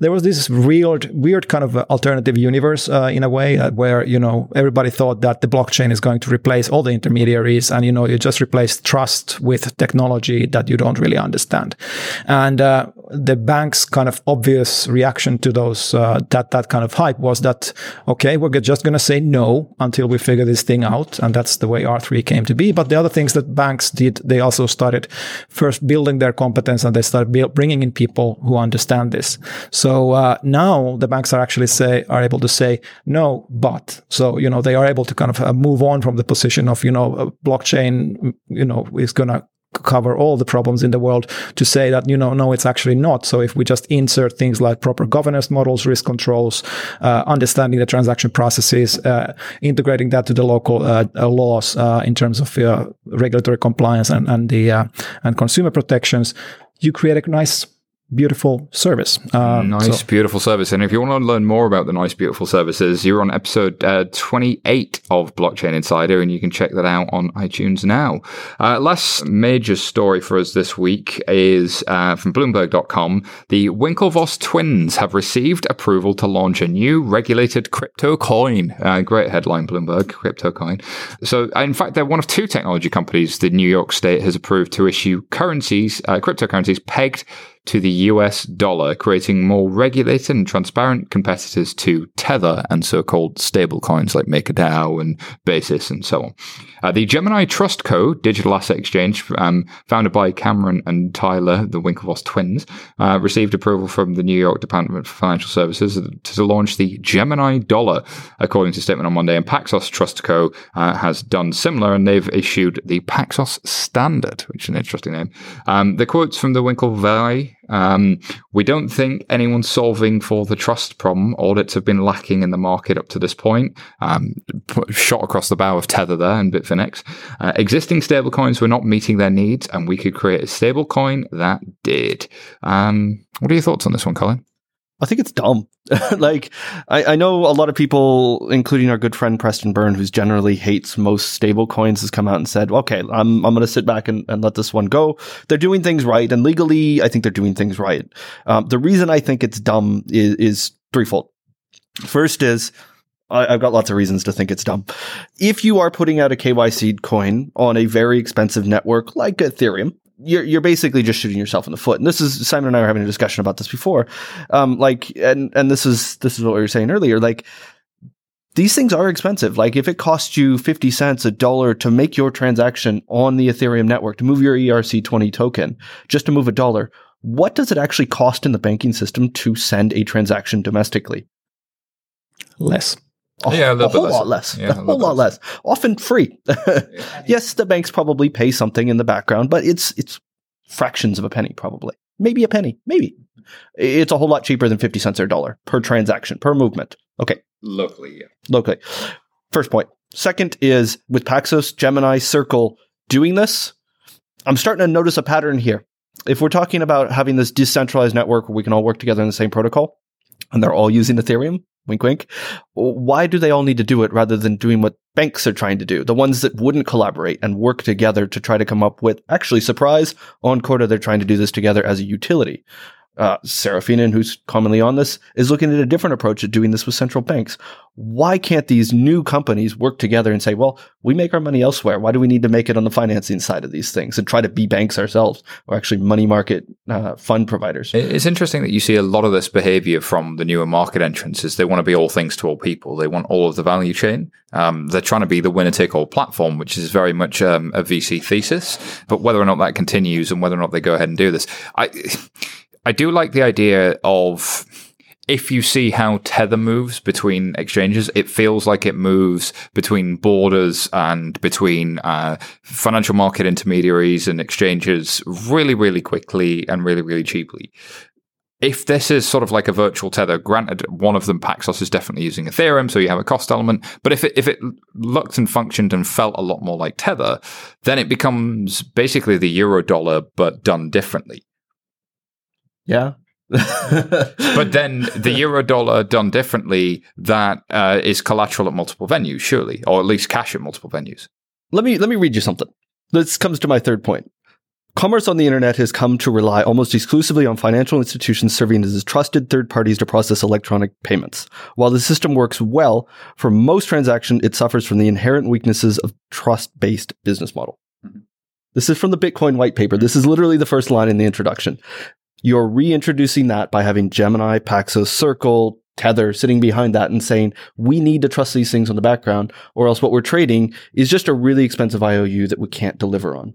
There was this weird weird kind of alternative universe uh, in a way uh, where you know everybody thought that the blockchain is going to replace all the intermediaries and you know you just replace trust with technology that you don't really understand. And uh, the bank's kind of obvious reaction to those uh, that that kind of hype was that okay, we're just going to say no until we figure this thing out. And that's the way R3 came to be. But the other things that banks did, they also started first building their competence and they started bringing in people who understand this. So uh, now the banks are actually say, are able to say no, but. So, you know, they are able to kind of uh, move on from the position of, you know, blockchain, you know, is going to cover all the problems in the world to say that you know no it's actually not. So if we just insert things like proper governance models risk controls uh, understanding the transaction processes uh, integrating that to the local uh, uh laws uh, in terms of uh, regulatory compliance and, and the and consumer protections you create a nice beautiful service. Um, nice, so. beautiful service. And if you want to learn more about the nice, beautiful services, you're on episode uh, 28 of Blockchain Insider, and you can check that out on iTunes now. Uh, last major story for us this week is uh, from Bloomberg.com. The Winklevoss twins have received approval to launch a new regulated crypto coin. Uh, great headline, Bloomberg, crypto coin. So, in fact, they're one of two technology companies the New York State has approved to issue currencies, uh, cryptocurrencies pegged to the US dollar, creating more regulated and transparent competitors to Tether and so called stablecoins like MakerDAO and Basis and so on. Uh, the Gemini Trust Co. digital asset exchange, um, founded by Cameron and Tyler, the Winklevoss twins, uh, received approval from the New York Department for Financial Services to launch the Gemini Dollar, according to a statement on Monday. And Paxos Trust Co. Uh, has done similar, and they've issued the Paxos Standard, which is an interesting name. Um, the quotes from the Winklevi um, we don't think anyone's solving for the trust problem. Audits have been lacking in the market up to this point. Um, shot across the bow of Tether there and Bitfinex. Uh, existing stablecoins were not meeting their needs, and we could create a stablecoin that did. Um, what are your thoughts on this one, Colin? I think it's dumb. like, I, I, know a lot of people, including our good friend Preston Byrne, who's generally hates most stable coins, has come out and said, okay, I'm, I'm going to sit back and, and, let this one go. They're doing things right. And legally, I think they're doing things right. Um, the reason I think it's dumb is, is threefold. First is, I, I've got lots of reasons to think it's dumb. If you are putting out a KYC coin on a very expensive network like Ethereum, you're you're basically just shooting yourself in the foot. And this is Simon and I were having a discussion about this before. Um, like, and and this is this is what we were saying earlier. Like, these things are expensive. Like, if it costs you fifty cents, a dollar to make your transaction on the Ethereum network to move your ERC twenty token, just to move a dollar, what does it actually cost in the banking system to send a transaction domestically? Less. A, yeah, a, a whole less. lot less. Yeah, a, whole lot less. less. Often free. yes, the banks probably pay something in the background, but it's it's fractions of a penny, probably. Maybe a penny. Maybe. It's a whole lot cheaper than 50 cents or a dollar per transaction, per movement. Okay. Locally, yeah. Locally. First point. Second is with Paxos, Gemini, Circle doing this, I'm starting to notice a pattern here. If we're talking about having this decentralized network where we can all work together in the same protocol, and they're all using Ethereum, wink wink. Why do they all need to do it rather than doing what banks are trying to do? The ones that wouldn't collaborate and work together to try to come up with actually surprise on Corda they're trying to do this together as a utility Uh, Serafina, who's commonly on this, is looking at a different approach at doing this with central banks. Why can't these new companies work together and say, well, we make our money elsewhere. Why do we need to make it on the financing side of these things and try to be banks ourselves or actually money market uh, fund providers? It's interesting that you see a lot of this behavior from the newer market entrants is they want to be all things to all people. They want all of the value chain. Um, they're trying to be the winner take all platform, which is very much um, a VC thesis. But whether or not that continues and whether or not they go ahead and do this, I, I do like the idea of if you see how Tether moves between exchanges, it feels like it moves between borders and between uh, financial market intermediaries and exchanges really, really quickly and really, really cheaply. If this is sort of like a virtual tether, granted, one of them, Paxos, is definitely using Ethereum, so you have a cost element. But if it, if it looked and functioned and felt a lot more like Tether, then it becomes basically the euro dollar, but done differently. Yeah, but then the euro dollar done differently, that uh, is collateral at multiple venues, surely, or at least cash at multiple venues. Let me let me read you something. This comes to my third point. Commerce on the internet has come to rely almost exclusively on financial institutions serving as trusted third parties to process electronic payments. While the system works well, for most transactions, it suffers from the inherent weaknesses of trust-based business model. Mm-hmm. This is from the Bitcoin white paper. This is literally the first line in the introduction. You're reintroducing that by having Gemini, Paxos, Circle, Tether sitting behind that and saying, we need to trust these things on the background, or else what we're trading is just a really expensive IOU that we can't deliver on.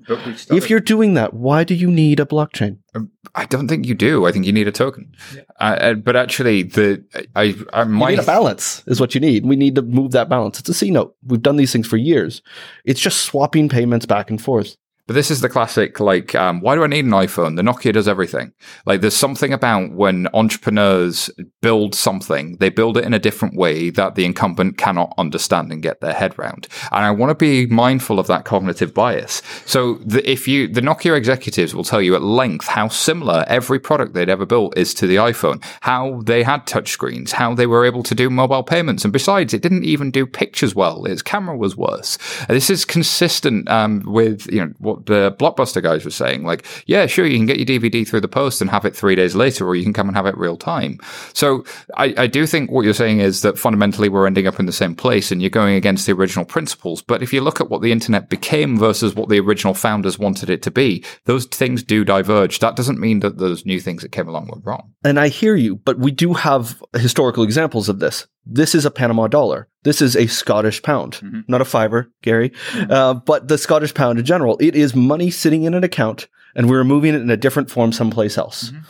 If you're doing that, why do you need a blockchain? Um, I don't think you do. I think you need a token. Yeah. Uh, uh but actually, the I, I might you need a balance is what you need. We need to move that balance. It's a C note. We've done these things for years. It's just swapping payments back and forth. But this is the classic, like, um, why do I need an iPhone? The Nokia does everything. Like, there's something about when entrepreneurs build something, they build it in a different way that the incumbent cannot understand and get their head around. And I want to be mindful of that cognitive bias. So the, if you, the Nokia executives will tell you at length how similar every product they'd ever built is to the iPhone, how they had touchscreens, how they were able to do mobile payments. And besides, it didn't even do pictures well. Its camera was worse. This is consistent um, with, you know, what the Blockbuster guys were saying. Like, yeah, sure, you can get your DVD through the post and have it three days later, or you can come and have it real time. So I, I do think what you're saying is that fundamentally we're ending up in the same place and you're going against the original principles. But if you look at what the internet became versus what the original founders wanted it to be, those things do diverge. That doesn't mean that those new things that came along were wrong. And I hear you, but we do have historical examples of this this is a Panama dollar. This is a Scottish pound, mm-hmm. not a fiver, Gary, mm-hmm. uh, but the Scottish pound in general. It is money sitting in an account, and we're moving it in a different form someplace else. Mm-hmm.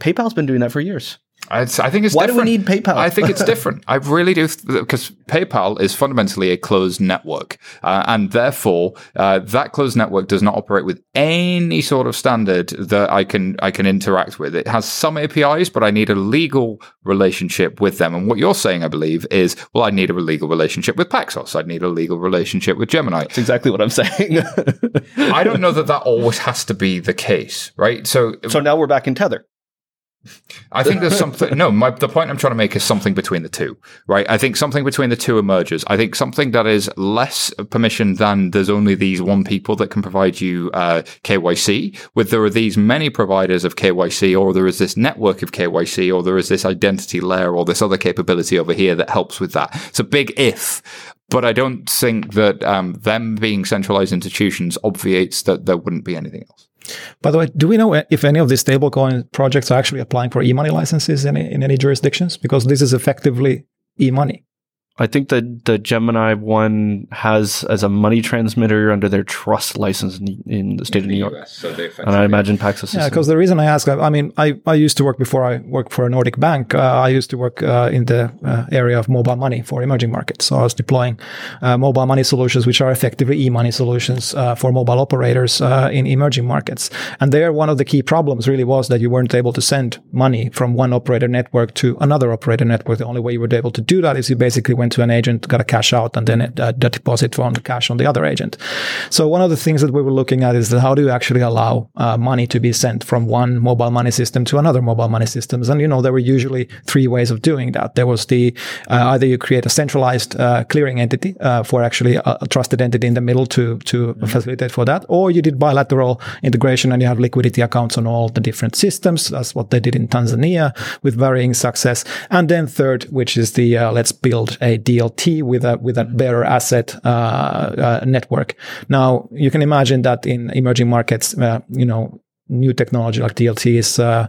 PayPal's been doing that for years. I, I think it's why different. do we need PayPal? I think it's different. I really do because PayPal is fundamentally a closed network, uh, and therefore uh, that closed network does not operate with any sort of standard that I can I can interact with. It has some APIs, but I need a legal relationship with them. And what you're saying, I believe, is well, I need a legal relationship with Paxos. I need a legal relationship with Gemini. That's exactly what I'm saying. I don't know that that always has to be the case, right? So, so now we're back in Tether. I think there's something. No, my, the point I'm trying to make is something between the two, right? I think something between the two emerges. I think something that is less permission than there's only these one people that can provide you uh, KYC. With there are these many providers of KYC, or there is this network of KYC, or there is this identity layer, or this other capability over here that helps with that. It's a big if, but I don't think that um, them being centralized institutions obviates that there wouldn't be anything else. By the way, do we know if any of these stablecoin projects are actually applying for e-money licenses in, in any jurisdictions? Because this is effectively e-money. I think that the Gemini one has as a money transmitter under their trust license in, in the state in of New York. US, so and I imagine Paxos. Yeah, because the reason I ask, I mean, I, I used to work before I worked for a Nordic bank. Uh, I used to work uh, in the uh, area of mobile money for emerging markets. So I was deploying uh, mobile money solutions, which are effectively e-money solutions uh, for mobile operators uh, in emerging markets. And there, one of the key problems really was that you weren't able to send money from one operator network to another operator network. The only way you were able to do that is you basically went went to an agent, got a cash out, and then a, a deposit from the cash on the other agent. So one of the things that we were looking at is that how do you actually allow uh, money to be sent from one mobile money system to another mobile money systems? And you know there were usually three ways of doing that. There was the uh, either you create a centralized uh, clearing entity uh, for actually a, a, trusted entity in the middle to to mm-hmm. facilitate for that, or you did bilateral integration and you have liquidity accounts on all the different systems. That's what they did in Tanzania with varying success. And then third, which is the uh, let's build a DLT with a with a better asset uh, uh, network. Now you can imagine that in emerging markets, uh, you know new technology like DLT is uh,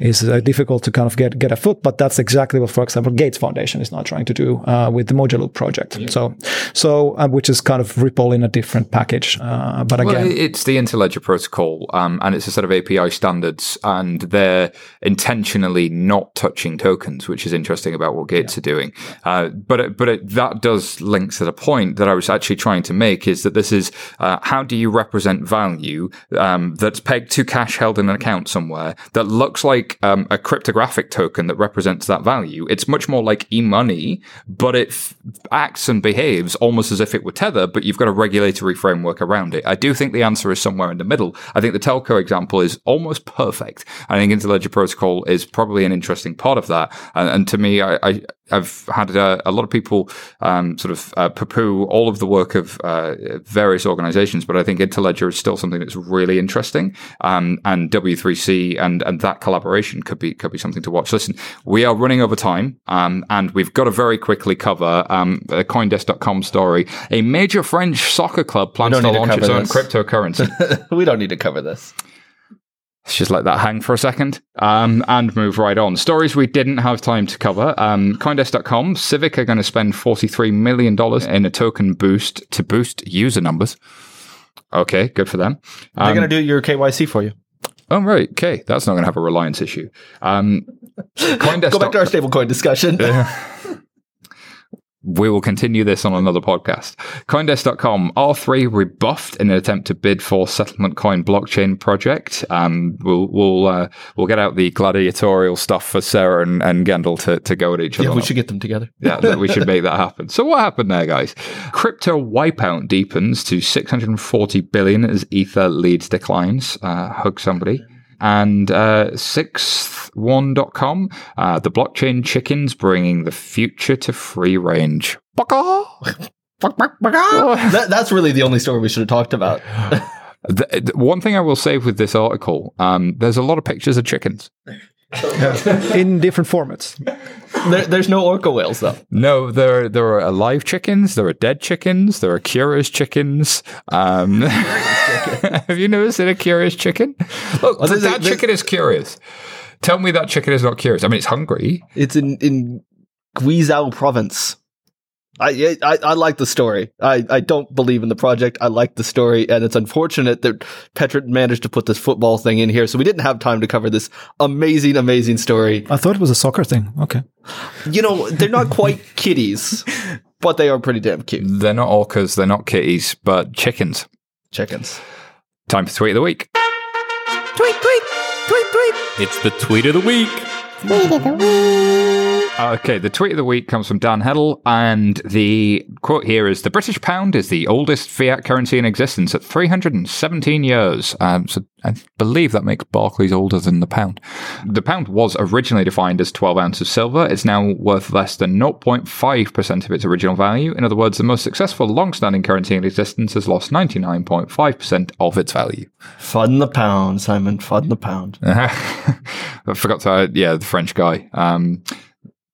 is uh, difficult to kind of get get a foot, but that's exactly what, for example, Gates Foundation is now trying to do uh, with the Mojaloop project. Yeah. So, so uh, which is kind of Ripple in a different package. Uh, but again, well, it's the Interledger protocol, um, and it's a set of API standards, and they're intentionally not touching tokens, which is interesting about what Gates yeah. are doing. Uh, but it, but it, that does link to the point that I was actually trying to make is that this is how do you represent value um, that's pegged to cash cash held in an account somewhere that looks like um, a cryptographic token that represents that value. It's much more like e-money, but it f- acts and behaves almost as if it were Tether, but you've got a regulatory framework around it. I do think the answer is somewhere in the middle. I think the telco example is almost perfect. I think Interledger Protocol is probably an interesting part of that. And, and to me, I, I, I've had a, a, lot of people um, sort of uh, poo-poo all of the work of uh, various organizations, but I think Interledger is still something that's really interesting. Um, and W3C and and that collaboration could be could be something to watch. Listen, we are running over time, um, and we've got to very quickly cover um, a CoinDesk.com story. A major French soccer club plans to launch its own cryptocurrency. we don't need to cover this. Let's just let that hang for a second um, and move right on. Stories we didn't have time to cover. Um, Coindesk.com, Civic are going to spend $43 million in a token boost to boost user numbers. Okay, good for them. Um, They're going to do your KYC for you. Oh, right. Okay. That's not going to have a reliance issue. Um, Coindesk. Go back to our stablecoin discussion. we will continue this on another podcast. Coindesk.com, R3 rebuffed in an attempt to bid for settlement coin blockchain project. Um, we'll, we'll, uh, we'll get out the gladiatorial stuff for Sarah and, and Gendel to, to go at each other. Yeah, we should get them together. yeah, we should make that happen. So what happened there, guys? Crypto wipeout deepens to 640 billion as Ether leads declines. Uh, hug somebody and uh, sixthtone.com, uh, the blockchain chickens bringing the future to free range. that, that's really the only story we should have talked about. the, the, one thing I will say with this article, um, there's a lot of pictures of chickens. in different formats. There, there's no orca whales though. No, there there are alive chickens, there are dead chickens, there are curious chickens. Um, have you never seen a curious chicken? Look, well, that chicken is curious. Tell me that chicken is not curious. I mean, it's hungry. It's in in Guizhou province. I, I, I like the story. I, I don't believe in the project. I like the story, and it's unfortunate that Petra managed to put this football thing in here, so we didn't have time to cover this amazing, amazing story. I thought it was a soccer thing. Okay. You know, they're not quite kitties, but they are pretty damn cute. They're not orcas, they're not kitties, but chickens. Chickens. Time for tweet of the week. Tweet, tweet, tweet, tweet. It's the tweet of the week. Tweet of the week. Okay, the tweet of the week comes from Dan Held, and the quote here is The British pound is the oldest fiat currency in existence at 317 years. Um, so I believe that makes Barclays older than the pound. The pound was originally defined as 12 ounces of silver. It's now worth less than 0.5% of its original value. In other words, the most successful long standing currency in existence has lost 99.5% of its value. Fun the pound, Simon. Fun the pound. I forgot to, uh, yeah, the French guy. Um,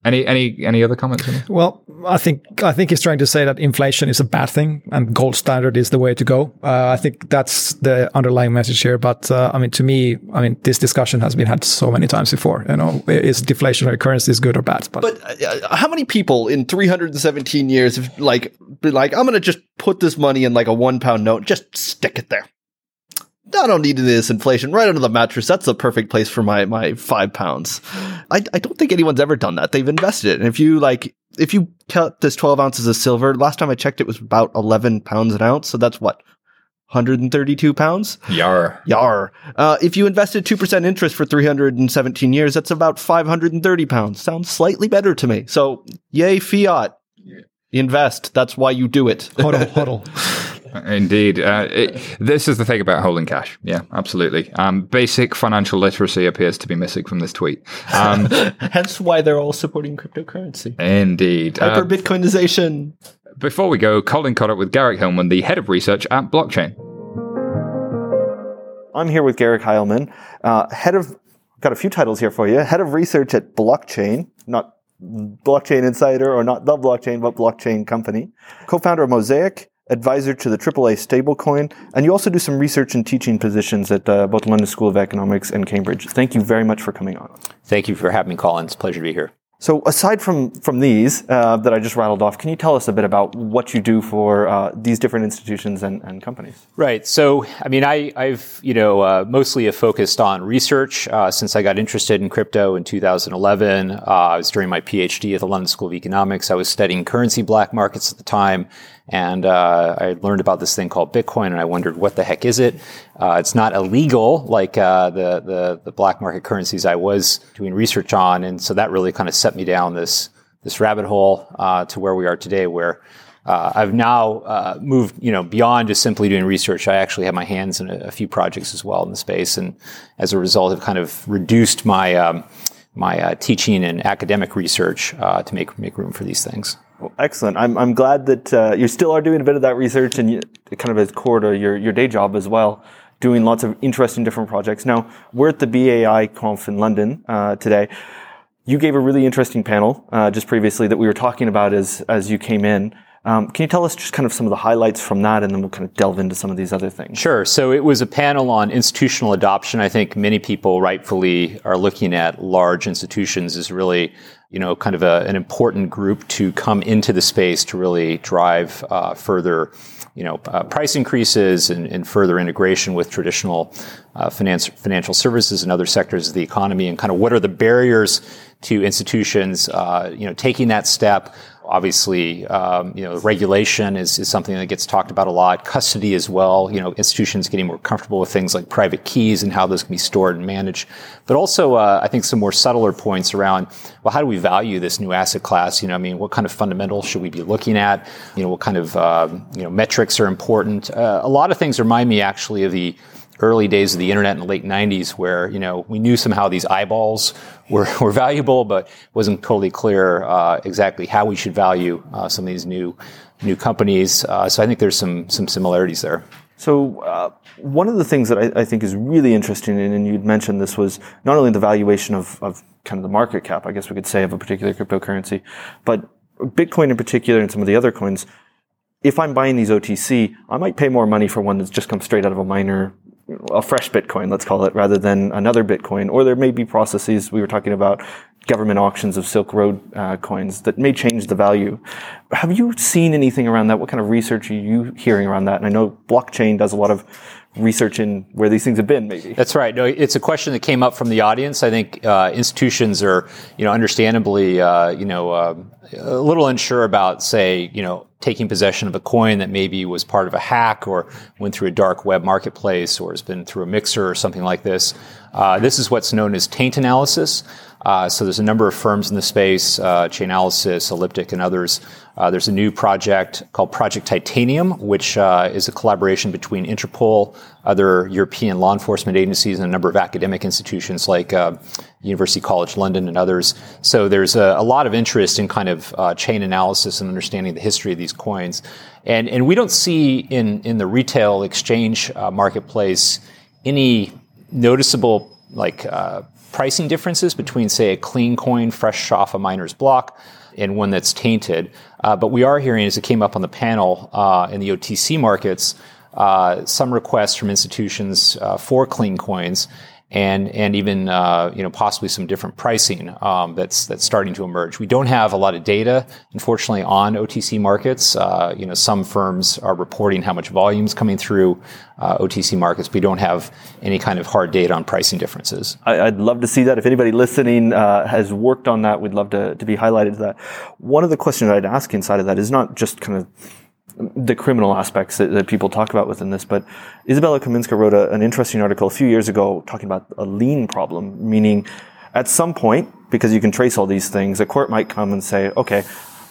any any any other comments? Well, I think I think he's trying to say that inflation is a bad thing and gold standard is the way to go. Uh, I think that's the underlying message here. But uh, I mean, to me, I mean, this discussion has been had so many times before. You know, is deflationary currencies good or bad? But, but uh, how many people in 317 years have like been like, I'm going to just put this money in like a one pound note, just stick it there. I don't need this inflation right under the mattress. That's the perfect place for my my five pounds. I, I don't think anyone's ever done that. They've invested it. And if you like, if you count this 12 ounces of silver, last time I checked, it was about 11 pounds an ounce. So that's what? 132 pounds? Yar. Yar. Uh, if you invested 2% interest for 317 years, that's about 530 pounds. Sounds slightly better to me. So, yay, fiat. Invest. That's why you do it. Hodl, hodl. Indeed. Uh, it, this is the thing about holding cash. Yeah, absolutely. Um, basic financial literacy appears to be missing from this tweet. Um, Hence why they're all supporting cryptocurrency. indeed. Uh, Hyper Bitcoinization. before we go, Colin caught up with Garrick Hileman, the head of research at Blockchain. I'm here with Garrick Hileman, uh, head of, got a few titles here for you, head of research at Blockchain, not Blockchain Insider or not the blockchain, but Blockchain Company, co-founder of Mosaic, advisor to the AAA stablecoin, and you also do some research and teaching positions at uh, both London School of Economics and Cambridge. Thank you very much for coming on. Thank you for having me, Colin. It's a pleasure to be here. So, aside from from these uh, that I just rattled off, can you tell us a bit about what you do for uh, these different institutions and, and companies? Right. So, I mean, I, I've you know uh, mostly focused on research uh, since I got interested in crypto in 2011. Uh, I was during my PhD at the London School of Economics. I was studying currency black markets at the time, and uh, I learned about this thing called Bitcoin, and I wondered what the heck is it? Uh, it's not illegal like uh, the, the the black market currencies I was doing research on, and so that really kind of set me down this this rabbit hole uh, to where we are today, where uh, I've now uh, moved, you know, beyond just simply doing research. I actually have my hands in a, a, few projects as well in the space, and as a result, have kind of reduced my um, my uh, teaching and academic research uh, to make make room for these things. Well, excellent. I'm, I'm glad that uh, you still are doing a bit of that research and you, kind of as core to your, your day job as well, doing lots of interesting different projects. Now, we're at the BAI Conf in London uh, today. You gave a really interesting panel uh, just previously that we were talking about as, as you came in. Um, can you tell us just kind of some of the highlights from that, and then we'll kind of delve into some of these other things? Sure. So it was a panel on institutional adoption. I think many people rightfully are looking at large institutions as really, you know, kind of a, an important group to come into the space to really drive uh, further, you know, uh, price increases and, and, further integration with traditional uh, finance, financial services and other sectors of the economy, and kind of what are the barriers to institutions, uh, you know, taking that step. Obviously, um, you know, regulation is, something that gets talked about a lot. Custody as well. You know, institutions getting more comfortable with things like private keys and how those can be stored and managed. But also, uh, I think some more subtler points around, well, how do we value this new asset class? You know, I mean, what kind of fundamentals should we be looking at? You know, what kind of, um, you know, metrics are important? Uh, a lot of things remind me actually of the early days of the internet in the late 90s where you know we knew somehow these eyeballs were, were valuable but wasn't totally clear uh, exactly how we should value uh, some of these new new companies. Uh, so i think there's some some similarities there. So uh, one of the things that I, I, think is really interesting and, you'd mentioned this was not only the valuation of, of kind of the market cap i guess we could say of a particular cryptocurrency but bitcoin in particular and some of the other coins. If I'm buying these OTC, I might pay more money for one that's just come straight out of a miner a fresh Bitcoin, let's call it, rather than another Bitcoin. Or there may be processes we were talking about government auctions of Silk Road uh, coins that may change the value. Have you seen anything around that? What kind of research are you hearing around that? And I know blockchain does a lot of research in where these things have been maybe. That's right. No it's a question that came up from the audience. I think uh, institutions are you know understandably uh, you know uh, a little unsure about say you know taking possession of a coin that maybe was part of a hack or went through a dark web marketplace or has been through a mixer or something like this. Uh, this is what's known as taint analysis. Uh, so there's a number of firms in the space, uh, Chainalysis, Elliptic, and others. Uh, there's a new project called Project Titanium, which uh, is a collaboration between Interpol, other European law enforcement agencies, and a number of academic institutions like uh, University College London and others. So there's a, lot of interest in kind of uh, chain analysis and understanding the history of these coins. And, and we don't see in, in the retail exchange marketplace any noticeable like pricing differences between, say, a clean coin fresh off a miner's block and one that's tainted. Uh, but we are hearing, as it came up on the panel uh, in the OTC markets, uh, some requests from institutions uh, for clean coins and and even uh, you know possibly some different pricing um, that's that's starting to emerge. We don't have a lot of data, unfortunately, on OTC markets. Uh, you know, some firms are reporting how much volume is coming through uh, OTC markets. We don't have any kind of hard data on pricing differences. I, would love to see that. If anybody listening uh, has worked on that, we'd love to to be highlighted to that. One of the questions I'd ask inside of that is not just kind of the criminal aspects that, that, people talk about within this. But Isabella Kaminska wrote a, an interesting article a few years ago talking about a lien problem, meaning at some point, because you can trace all these things, a court might come and say, okay,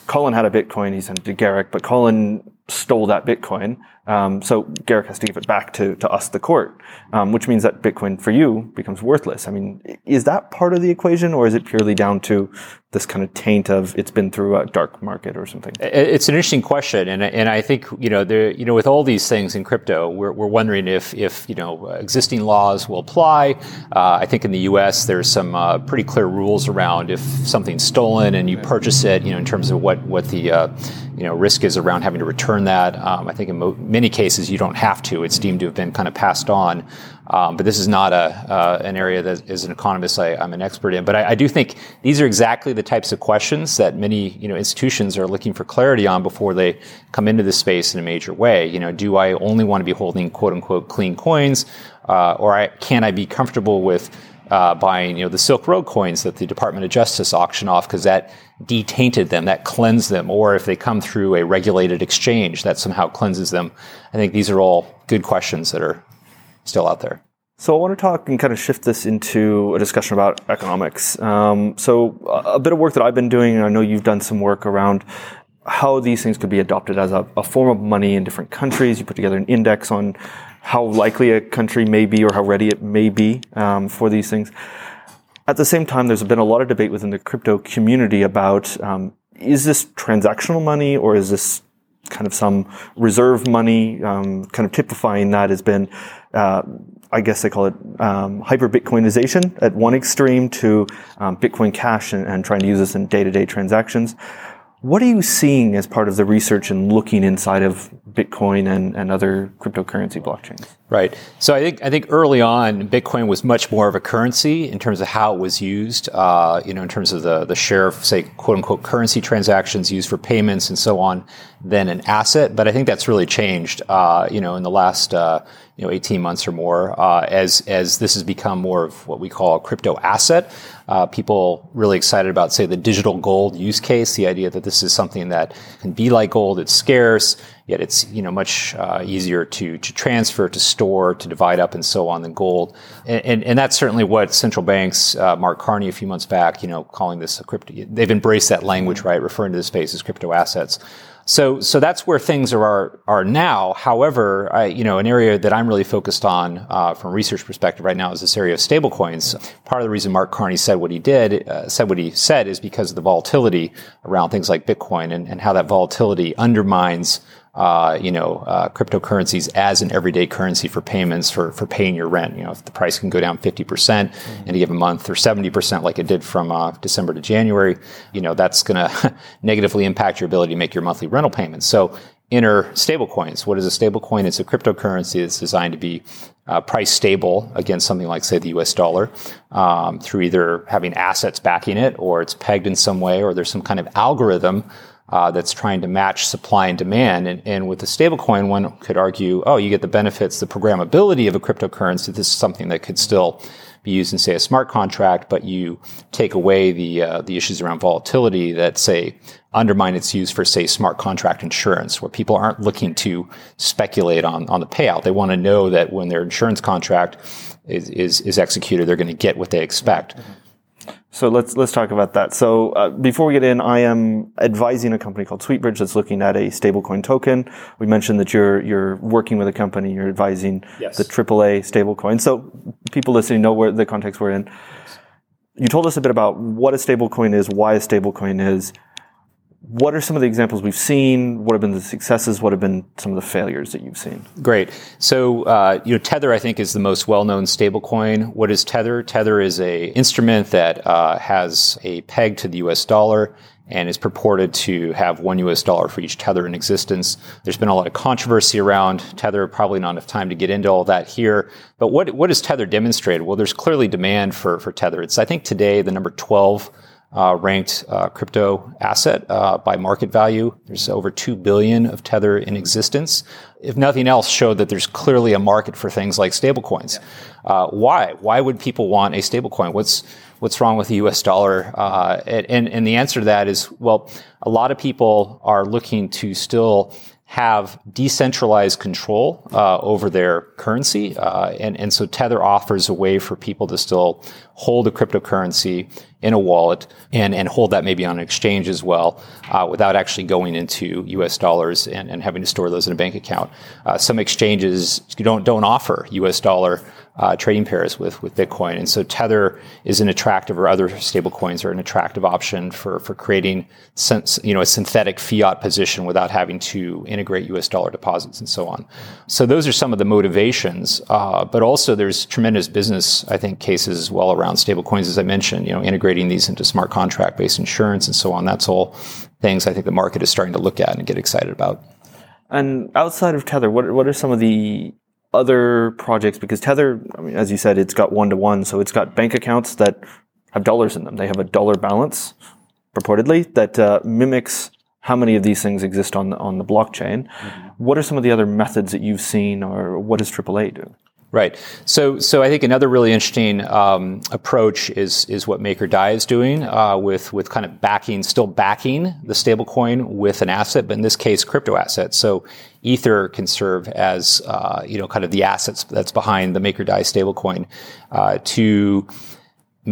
Colin had a Bitcoin, he sent to Garrick, but Colin stole that Bitcoin. Um, so Garrick has to give it back to, to us, the court, um, which means that Bitcoin for you becomes worthless. I mean, is that part of the equation or is it purely down to this kind of taint of it's been through a dark market or something? It's an interesting question. And, and I think, you know, there, you know, with all these things in crypto, we're, we're wondering if, if, you know, existing laws will apply. Uh, I think in the US, there's some uh, pretty clear rules around if something's stolen and you purchase it, you know, in terms of what, what the, uh, you know, risk is around having to return that. Um, I think in mo- many cases you don't have to. It's deemed to have been kind of passed on. Um, but this is not a uh, an area that, as an economist, I, am an expert in. But I, I, do think these are exactly the types of questions that many you know institutions are looking for clarity on before they come into this space in a major way. You know, do I only want to be holding quote unquote clean coins, uh, or I, can I be comfortable with uh, buying, you know, the Silk Road coins that the Department of Justice auctioned off because that detainted them, that cleansed them, or if they come through a regulated exchange, that somehow cleanses them. I think these are all good questions that are still out there. So I want to talk and kind of shift this into a discussion about economics. Um, so a bit of work that I've been doing, and I know you've done some work around how these things could be adopted as a, a form of money in different countries. You put together an index on how likely a country may be or how ready it may be um, for these things. At the same time, there's been a lot of debate within the crypto community about um, is this transactional money or is this kind of some reserve money? Um, kind of typifying that has been, uh, I guess they call it um, hyper Bitcoinization at one extreme to um, Bitcoin Cash and, and trying to use this in day to day transactions. What are you seeing as part of the research and looking inside of Bitcoin and, and other cryptocurrency blockchains? Right. So I think I think early on, Bitcoin was much more of a currency in terms of how it was used. Uh, you know, in terms of the the share of say quote unquote currency transactions used for payments and so on, than an asset. But I think that's really changed. Uh, you know, in the last uh, you know 18 months or more, uh, as as this has become more of what we call a crypto asset uh, people really excited about, say, the digital gold use case, the idea that this is something that can be like gold. It's scarce, yet it's you know much uh, easier to to transfer, to store, to divide up, and so on than gold. And, and, and that's certainly what central banks, uh, Mark Carney, a few months back, you know, calling this a crypto. They've embraced that language, right, referring to the space as crypto assets. So, so that's where things are are now. However, I, you know, an area that I'm really focused on uh, from a research perspective right now is this area of stablecoins. Part of the reason Mark Carney said what he did, uh, said what he said, is because of the volatility around things like Bitcoin and, and how that volatility undermines uh, you know, uh, cryptocurrencies as an everyday currency for payments for, for paying your rent. You know, if the price can go down 50% mm-hmm. in a given month or 70% like it did from uh, December to January, you know, that's going to negatively impact your ability to make your monthly rental payments. So enter stablecoins. What is a stablecoin? It's a cryptocurrency that's designed to be uh, price stable against something like, say, the US dollar um, through either having assets backing it or it's pegged in some way or there's some kind of algorithm uh, that's trying to match supply and demand. And, and with a stablecoin, one could argue, oh, you get the benefits, the programmability of a cryptocurrency. This is something that could still be used in, say, a smart contract, but you take away the uh, the issues around volatility that, say, undermine its use for, say, smart contract insurance, where people aren't looking to speculate on on the payout. They want to know that when their insurance contract is is, is executed, they're going to get what they expect. Mm-hmm. So let's let's talk about that. So uh, before we get in, I am advising a company called Sweetbridge that's looking at a stablecoin token. We mentioned that you're you're working with a company, you're advising yes. the AAA stablecoin. So people listening know where the context we're in. You told us a bit about what a stablecoin is, why a stablecoin is, what are some of the examples we've seen? What have been the successes? What have been some of the failures that you've seen? Great. So, uh, you know, Tether, I think, is the most well-known stablecoin. What is Tether? Tether is a instrument that uh, has a peg to the U.S. dollar and is purported to have one U.S. dollar for each Tether in existence. There's been a lot of controversy around Tether. Probably not enough time to get into all that here. But what what has Tether demonstrated? Well, there's clearly demand for for Tether. It's I think today the number 12 uh, ranked uh, crypto asset uh, by market value. There's over two billion of Tether in existence. If nothing else, showed that there's clearly a market for things like stablecoins. Uh, why? Why would people want a stablecoin? What's what's wrong with the U.S. dollar? Uh, and and the answer to that is well, a lot of people are looking to still have decentralized control uh, over their currency. Uh, and, and so Tether offers a way for people to still hold a cryptocurrency in a wallet and, and hold that maybe on an exchange as well uh, without actually going into US dollars and, and having to store those in a bank account. Uh, some exchanges don't, don't offer US dollar uh, trading pairs with with Bitcoin. And so Tether is an attractive, or other stablecoins are an attractive option for for creating sense, you know a synthetic fiat position without having to integrate U.S. dollar deposits and so on. So those are some of the motivations. Uh, but also there's tremendous business, I think, cases as well around stablecoins, as I mentioned. You know, integrating these into smart contract based insurance and so on. That's all things I think the market is starting to look at and get excited about. And outside of Tether, what what are some of the other projects because Tether, I mean, as you said, it's got one to one, so it's got bank accounts that have dollars in them. They have a dollar balance, purportedly, that uh, mimics how many of these things exist on the, on the blockchain. Mm-hmm. What are some of the other methods that you've seen, or what does AAA do? Right. So, so I think another really interesting um, approach is is what MakerDAI is doing uh, with with kind of backing, still backing the stablecoin with an asset, but in this case, crypto assets. So, Ether can serve as uh, you know kind of the assets that's behind the MakerDAI stablecoin uh, to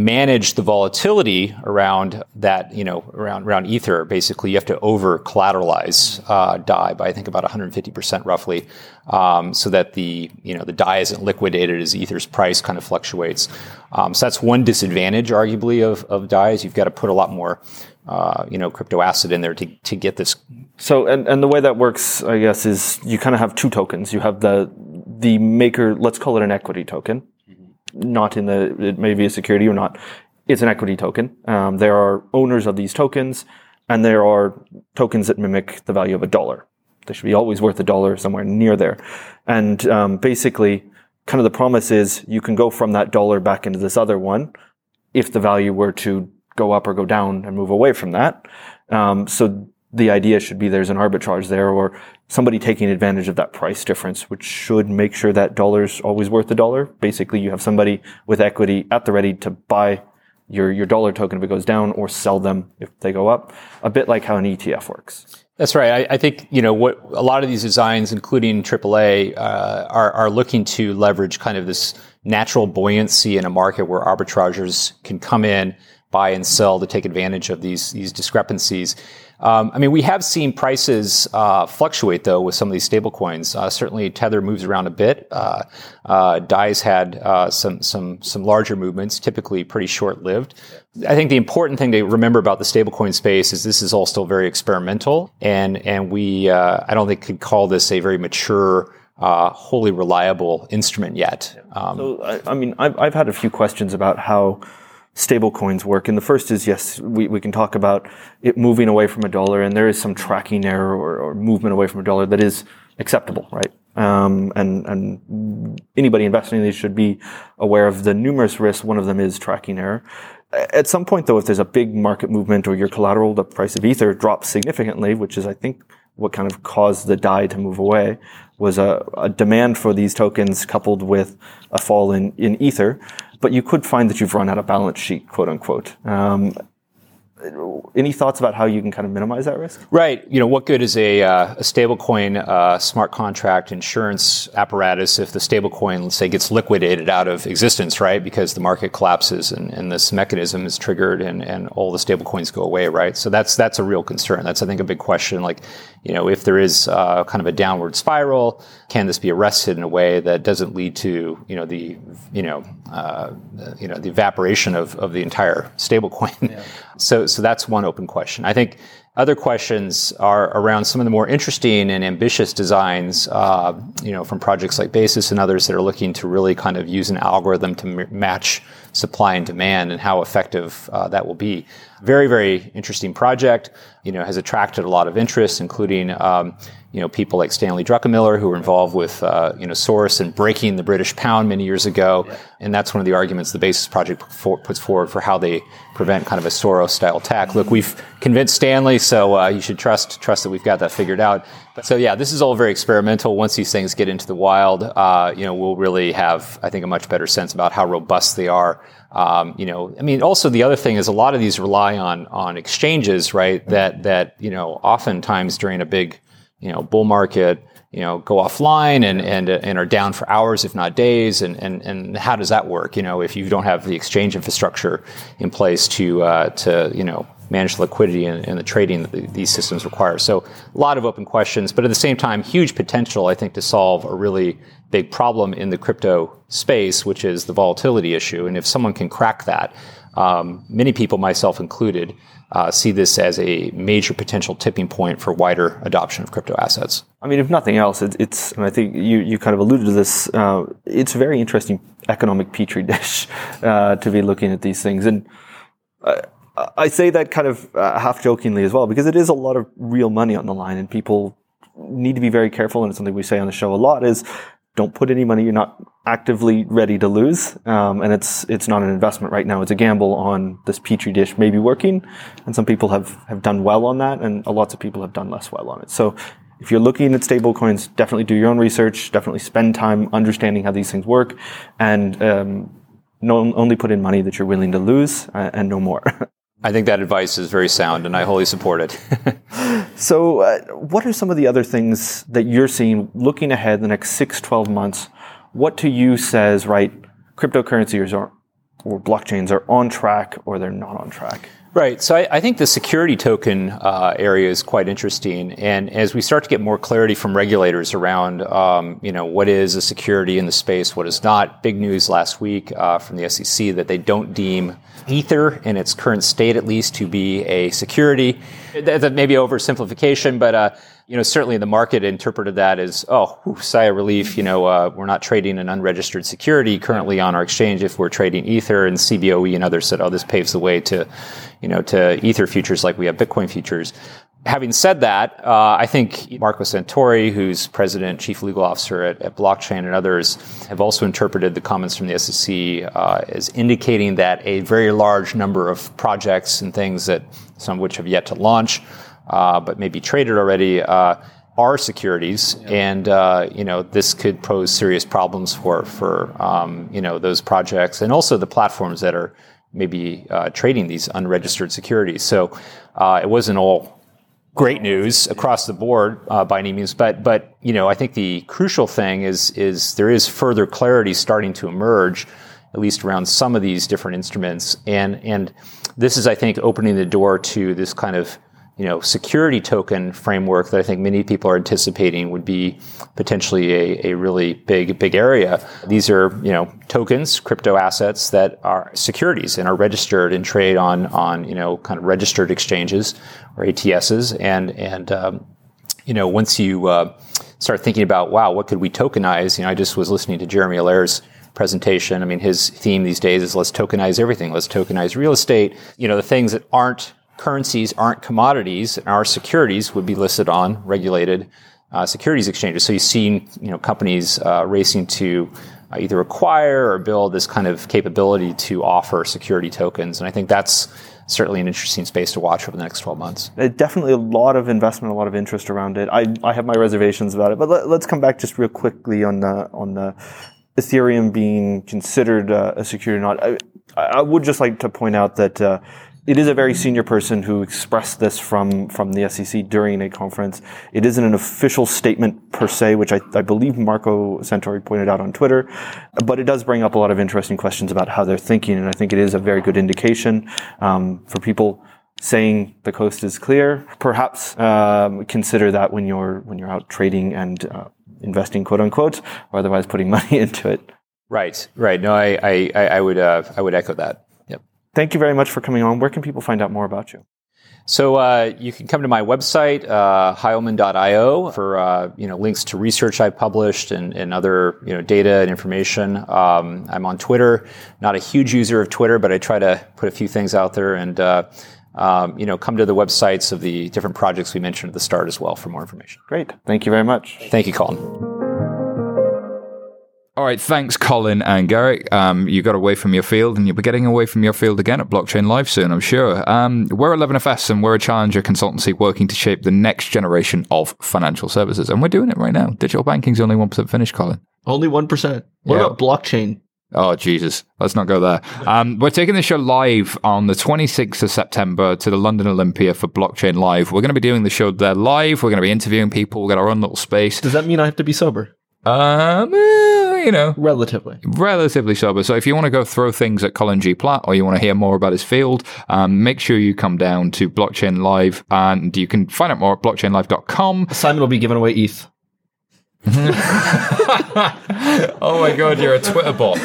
manage the volatility around that, you know, around around ether. Basically, you have to over collateralize uh, Dai by I think about 150 percent roughly, um, so that the you know the Dai isn't liquidated as ether's price kind of fluctuates. Um, so that's one disadvantage, arguably, of of Dai is you've got to put a lot more. Uh, you know, crypto asset in there to, to get this. So, and, and the way that works, I guess, is you kind of have two tokens. You have the the maker, let's call it an equity token, not in the, it may be a security or not. It's an equity token. Um, there are owners of these tokens, and there are tokens that mimic the value of a dollar. They should be always worth a dollar somewhere near there. And um, basically, kind of the promise is you can go from that dollar back into this other one if the value were to go up or go down and move away from that. Um, so the idea should be there's an arbitrage there or somebody taking advantage of that price difference, which should make sure that dollar's always worth a dollar. Basically, you have somebody with equity at the ready to buy your, your dollar token if it goes down or sell them if they go up, a bit like how an ETF works. That's right. I, I think you know what a lot of these designs, including AAA, uh, are are looking to leverage kind of this natural buoyancy in a market where arbitrageurs can come in, buy and sell to take advantage of these these discrepancies. Um, I mean, we have seen prices uh, fluctuate though with some of these stablecoins. Uh, certainly, Tether moves around a bit. Uh, uh Dai's had uh, some some some larger movements, typically pretty short lived. I think the important thing to remember about the stablecoin space is this is all still very experimental, and and we uh, I don't think could call this a very mature. Uh, wholly reliable instrument yet. Um, so, I, I mean, I've, I've had a few questions about how stable coins work. And the first is yes, we, we can talk about it moving away from a dollar, and there is some tracking error or, or movement away from a dollar that is acceptable, right? Um, and and anybody investing in these should be aware of the numerous risks. One of them is tracking error. At some point, though, if there's a big market movement or your collateral, the price of ether drops significantly, which is, I think, what kind of caused the Dai to move away, was a, a demand for these tokens coupled with a fall in, in ether but you could find that you've run out of balance sheet, quote unquote. Um, any thoughts about how you can kind of minimize that risk? Right. You know, what good is a, uh, a stablecoin uh, smart contract insurance apparatus if the stablecoin, let's say, gets liquidated out of existence, right? Because the market collapses and, and this mechanism is triggered and, and all the stablecoins go away, right? So that's that's a real concern. That's I think a big question. Like, you know, if there is uh, kind of a downward spiral, can this be arrested in a way that doesn't lead to you know the you know uh, you know the evaporation of, of the entire stablecoin? Yeah. so so that's one open question. I think other questions are around some of the more interesting and ambitious designs, uh, you know, from projects like Basis and others that are looking to really kind of use an algorithm to m- match supply and demand and how effective uh, that will be. Very, very interesting project. You know, has attracted a lot of interest, including um, you know people like Stanley Druckenmiller who were involved with uh, you know Soros and breaking the British pound many years ago, yeah. and that's one of the arguments the Basis Project puts forward for how they prevent kind of a Soros style attack. Look, we've convinced Stanley, so uh, you should trust trust that we've got that figured out. But, so yeah, this is all very experimental. Once these things get into the wild, uh, you know, we'll really have I think a much better sense about how robust they are. Um, you know, I mean, also the other thing is a lot of these rely on on exchanges, right? That that you know, oftentimes during a big you know, bull market, you know, go offline and, and, and are down for hours, if not days. And, and, and how does that work? You know, if you don't have the exchange infrastructure in place to, uh, to, you know, manage the liquidity and, and the trading that the, these systems require. So a lot of open questions, but at the same time, huge potential, I think, to solve a really big problem in the crypto space, which is the volatility issue. And if someone can crack that, um, many people, myself included, uh, see this as a major potential tipping point for wider adoption of crypto assets. I mean, if nothing else, it, it's, and I think you, you kind of alluded to this, uh, it's a very interesting economic petri dish uh, to be looking at these things. And uh, I say that kind of uh, half jokingly as well, because it is a lot of real money on the line, and people need to be very careful. And it's something we say on the show a lot: is don't put any money you're not actively ready to lose. Um, and it's it's not an investment right now; it's a gamble on this petri dish maybe working. And some people have have done well on that, and lots of people have done less well on it. So. If you're looking at stablecoins, definitely do your own research. Definitely spend time understanding how these things work, and um, no, only put in money that you're willing to lose, uh, and no more. I think that advice is very sound, and I wholly support it. so, uh, what are some of the other things that you're seeing looking ahead the next six, 12 months? What to you says, right, cryptocurrencies are, or blockchains are on track or they're not on track? Right. So I, I, think the security token uh, area is quite interesting, and as we start to get more clarity from regulators around, um, you know, what is a security in the space, what is not. Big news last week uh, from the SEC that they don't deem Ether in its current state, at least, to be a security. That may be oversimplification, but uh, you know, certainly the market interpreted that as, oh, whew, sigh of relief. You know, uh, we're not trading an unregistered security currently on our exchange if we're trading Ether. And CBOE and others said, oh, this paves the way to, you know, to Ether futures like we have Bitcoin futures. Having said that, uh, I think Marco Santori, who's president, chief legal officer at, at, Blockchain, and others have also interpreted the comments from the SEC uh, as indicating that a very large number of projects and things that some of which have yet to launch, uh, but may be traded already, uh, are securities, and uh, you know this could pose serious problems for for um, you know those projects and also the platforms that are maybe uh, trading these unregistered securities. So it wasn't all great news across the board uh, by any means, but but you know I think the crucial thing is is there is further clarity starting to emerge, at least around some of these different instruments, and and this is I think opening the door to this kind of you know, security token framework that I think many people are anticipating would be potentially a, a really big, big area. These are, you know, tokens, crypto assets that are securities and are registered and trade on, on, you know, kind of registered exchanges or ATSs. And, and, um, you know, once you, uh, start thinking about, wow, what could we tokenize? You know, I just was listening to Jeremy Allaire's presentation. I mean, his theme these days is let's tokenize everything. Let's tokenize real estate. You know, the things that aren't currencies aren't commodities, and our securities would be listed on regulated uh, securities exchanges. So you've seen you know companies uh, racing to uh, either acquire or build this kind of capability to offer security tokens, and I think that's certainly an interesting space to watch over the next 12 months. Uh, definitely a lot of investment, a lot of interest around it. I, I have my reservations about it, but let, us come back just real quickly on the on the Ethereum being considered uh, a security or not. I, I, would just like to point out that uh, it is a very senior person who expressed this from, from the SEC during a conference. It isn't an official statement per se, which I, I believe Marco Santori pointed out on Twitter, but it does bring up a lot of interesting questions about how they're thinking, and I think it is a very good indication um, for people saying the coast is clear. Perhaps um, consider that when you're when you're out trading and uh, investing, quote unquote, or otherwise putting money into it. Right, right. No, I I, I would uh, I would echo that thank you very much for coming on. Where can people find out more about you? So uh, you can come to my website, uh, hileman.io, for uh, you know links to research I've published and, and other you know data and information. Um, I'm on Twitter. Not a huge user of Twitter, but I try to put a few things out there and. Uh, um, you know, come to the websites of the different projects we mentioned at the start as well for more information. Great. Thank you very much. Thank you, Colin. All right, thanks, Colin and Garrick. Um, you got away from your field, and you'll be getting away from your field again at Blockchain Live soon, I'm sure. Um, we're 11FS, and we're a challenger consultancy working to shape the next generation of financial services, and we're doing it right now. Digital banking's only one percent finished, Colin. Only one percent. What yeah. about blockchain? Oh, Jesus. Let's not go there. Um, we're taking the show live on the 26th of September to the London Olympia for Blockchain Live. We're going to be doing the show there live. We're going to be interviewing people. We've got our own little space. Does that mean I have to be sober? Um, eh, you know, Relatively. relatively sober. So if you want to go throw things at Colin G. Platt or you want to hear more about his field, um, make sure you come down to Blockchain Live and you can find out more at blockchainlive.com. Simon will be giving away ETH. oh my god, you're a Twitter bot.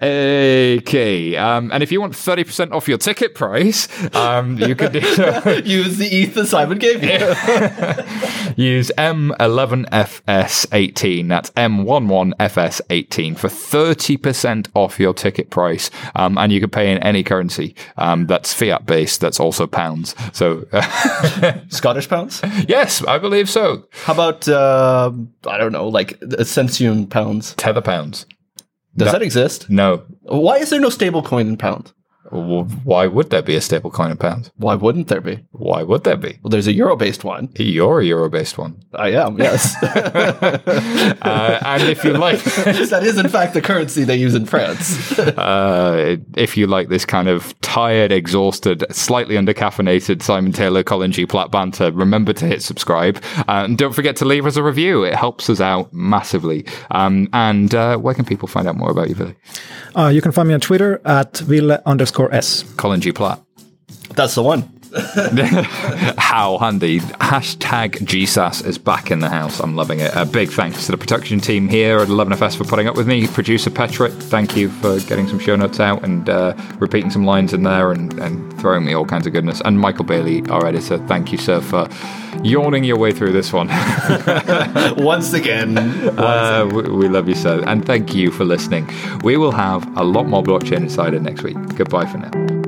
Okay. Um, and if you want 30% off your ticket price, um, you could do Use the ETH that Simon gave you. use M11FS18. That's M11FS18 for 30% off your ticket price. Um, and you can pay in any currency um, that's fiat based, that's also pounds. So, Scottish pounds? yes, I believe so. How about, uh, I don't know, like Ascension pounds? Tether pounds. Does that exist? No. Why is there no stable coin in pound? Well, Why would there be a stable coin in pounds? Why wouldn't there be? Why would there be? Well, there's a euro based one. You're a euro based one. I am, yes. Uh, and if you like, that is, in fact, the currency they use in France. uh, if you like this kind of tired, exhausted, slightly undercaffeinated Simon Taylor, Colin G. Platt banter, remember to hit subscribe. Uh, and don't forget to leave us a review. It helps us out massively. Um, and uh, where can people find out more about you, Ville? Uh, you can find me on Twitter at ville underscore s. Colin G. Platt. That's the one. How handy. Hashtag GSAS is back in the house. I'm loving it. A big thanks to the production team here at 11FS for putting up with me. Producer Petrick, thank you for getting some show notes out and uh, repeating some lines in there and, and throwing me all kinds of goodness. And Michael Bailey, our editor, thank you, sir, for yawning your way through this one. Once again. uh, we, we love you, sir. And thank you for listening. We will have a lot more Blockchain Insider next week. Goodbye for now.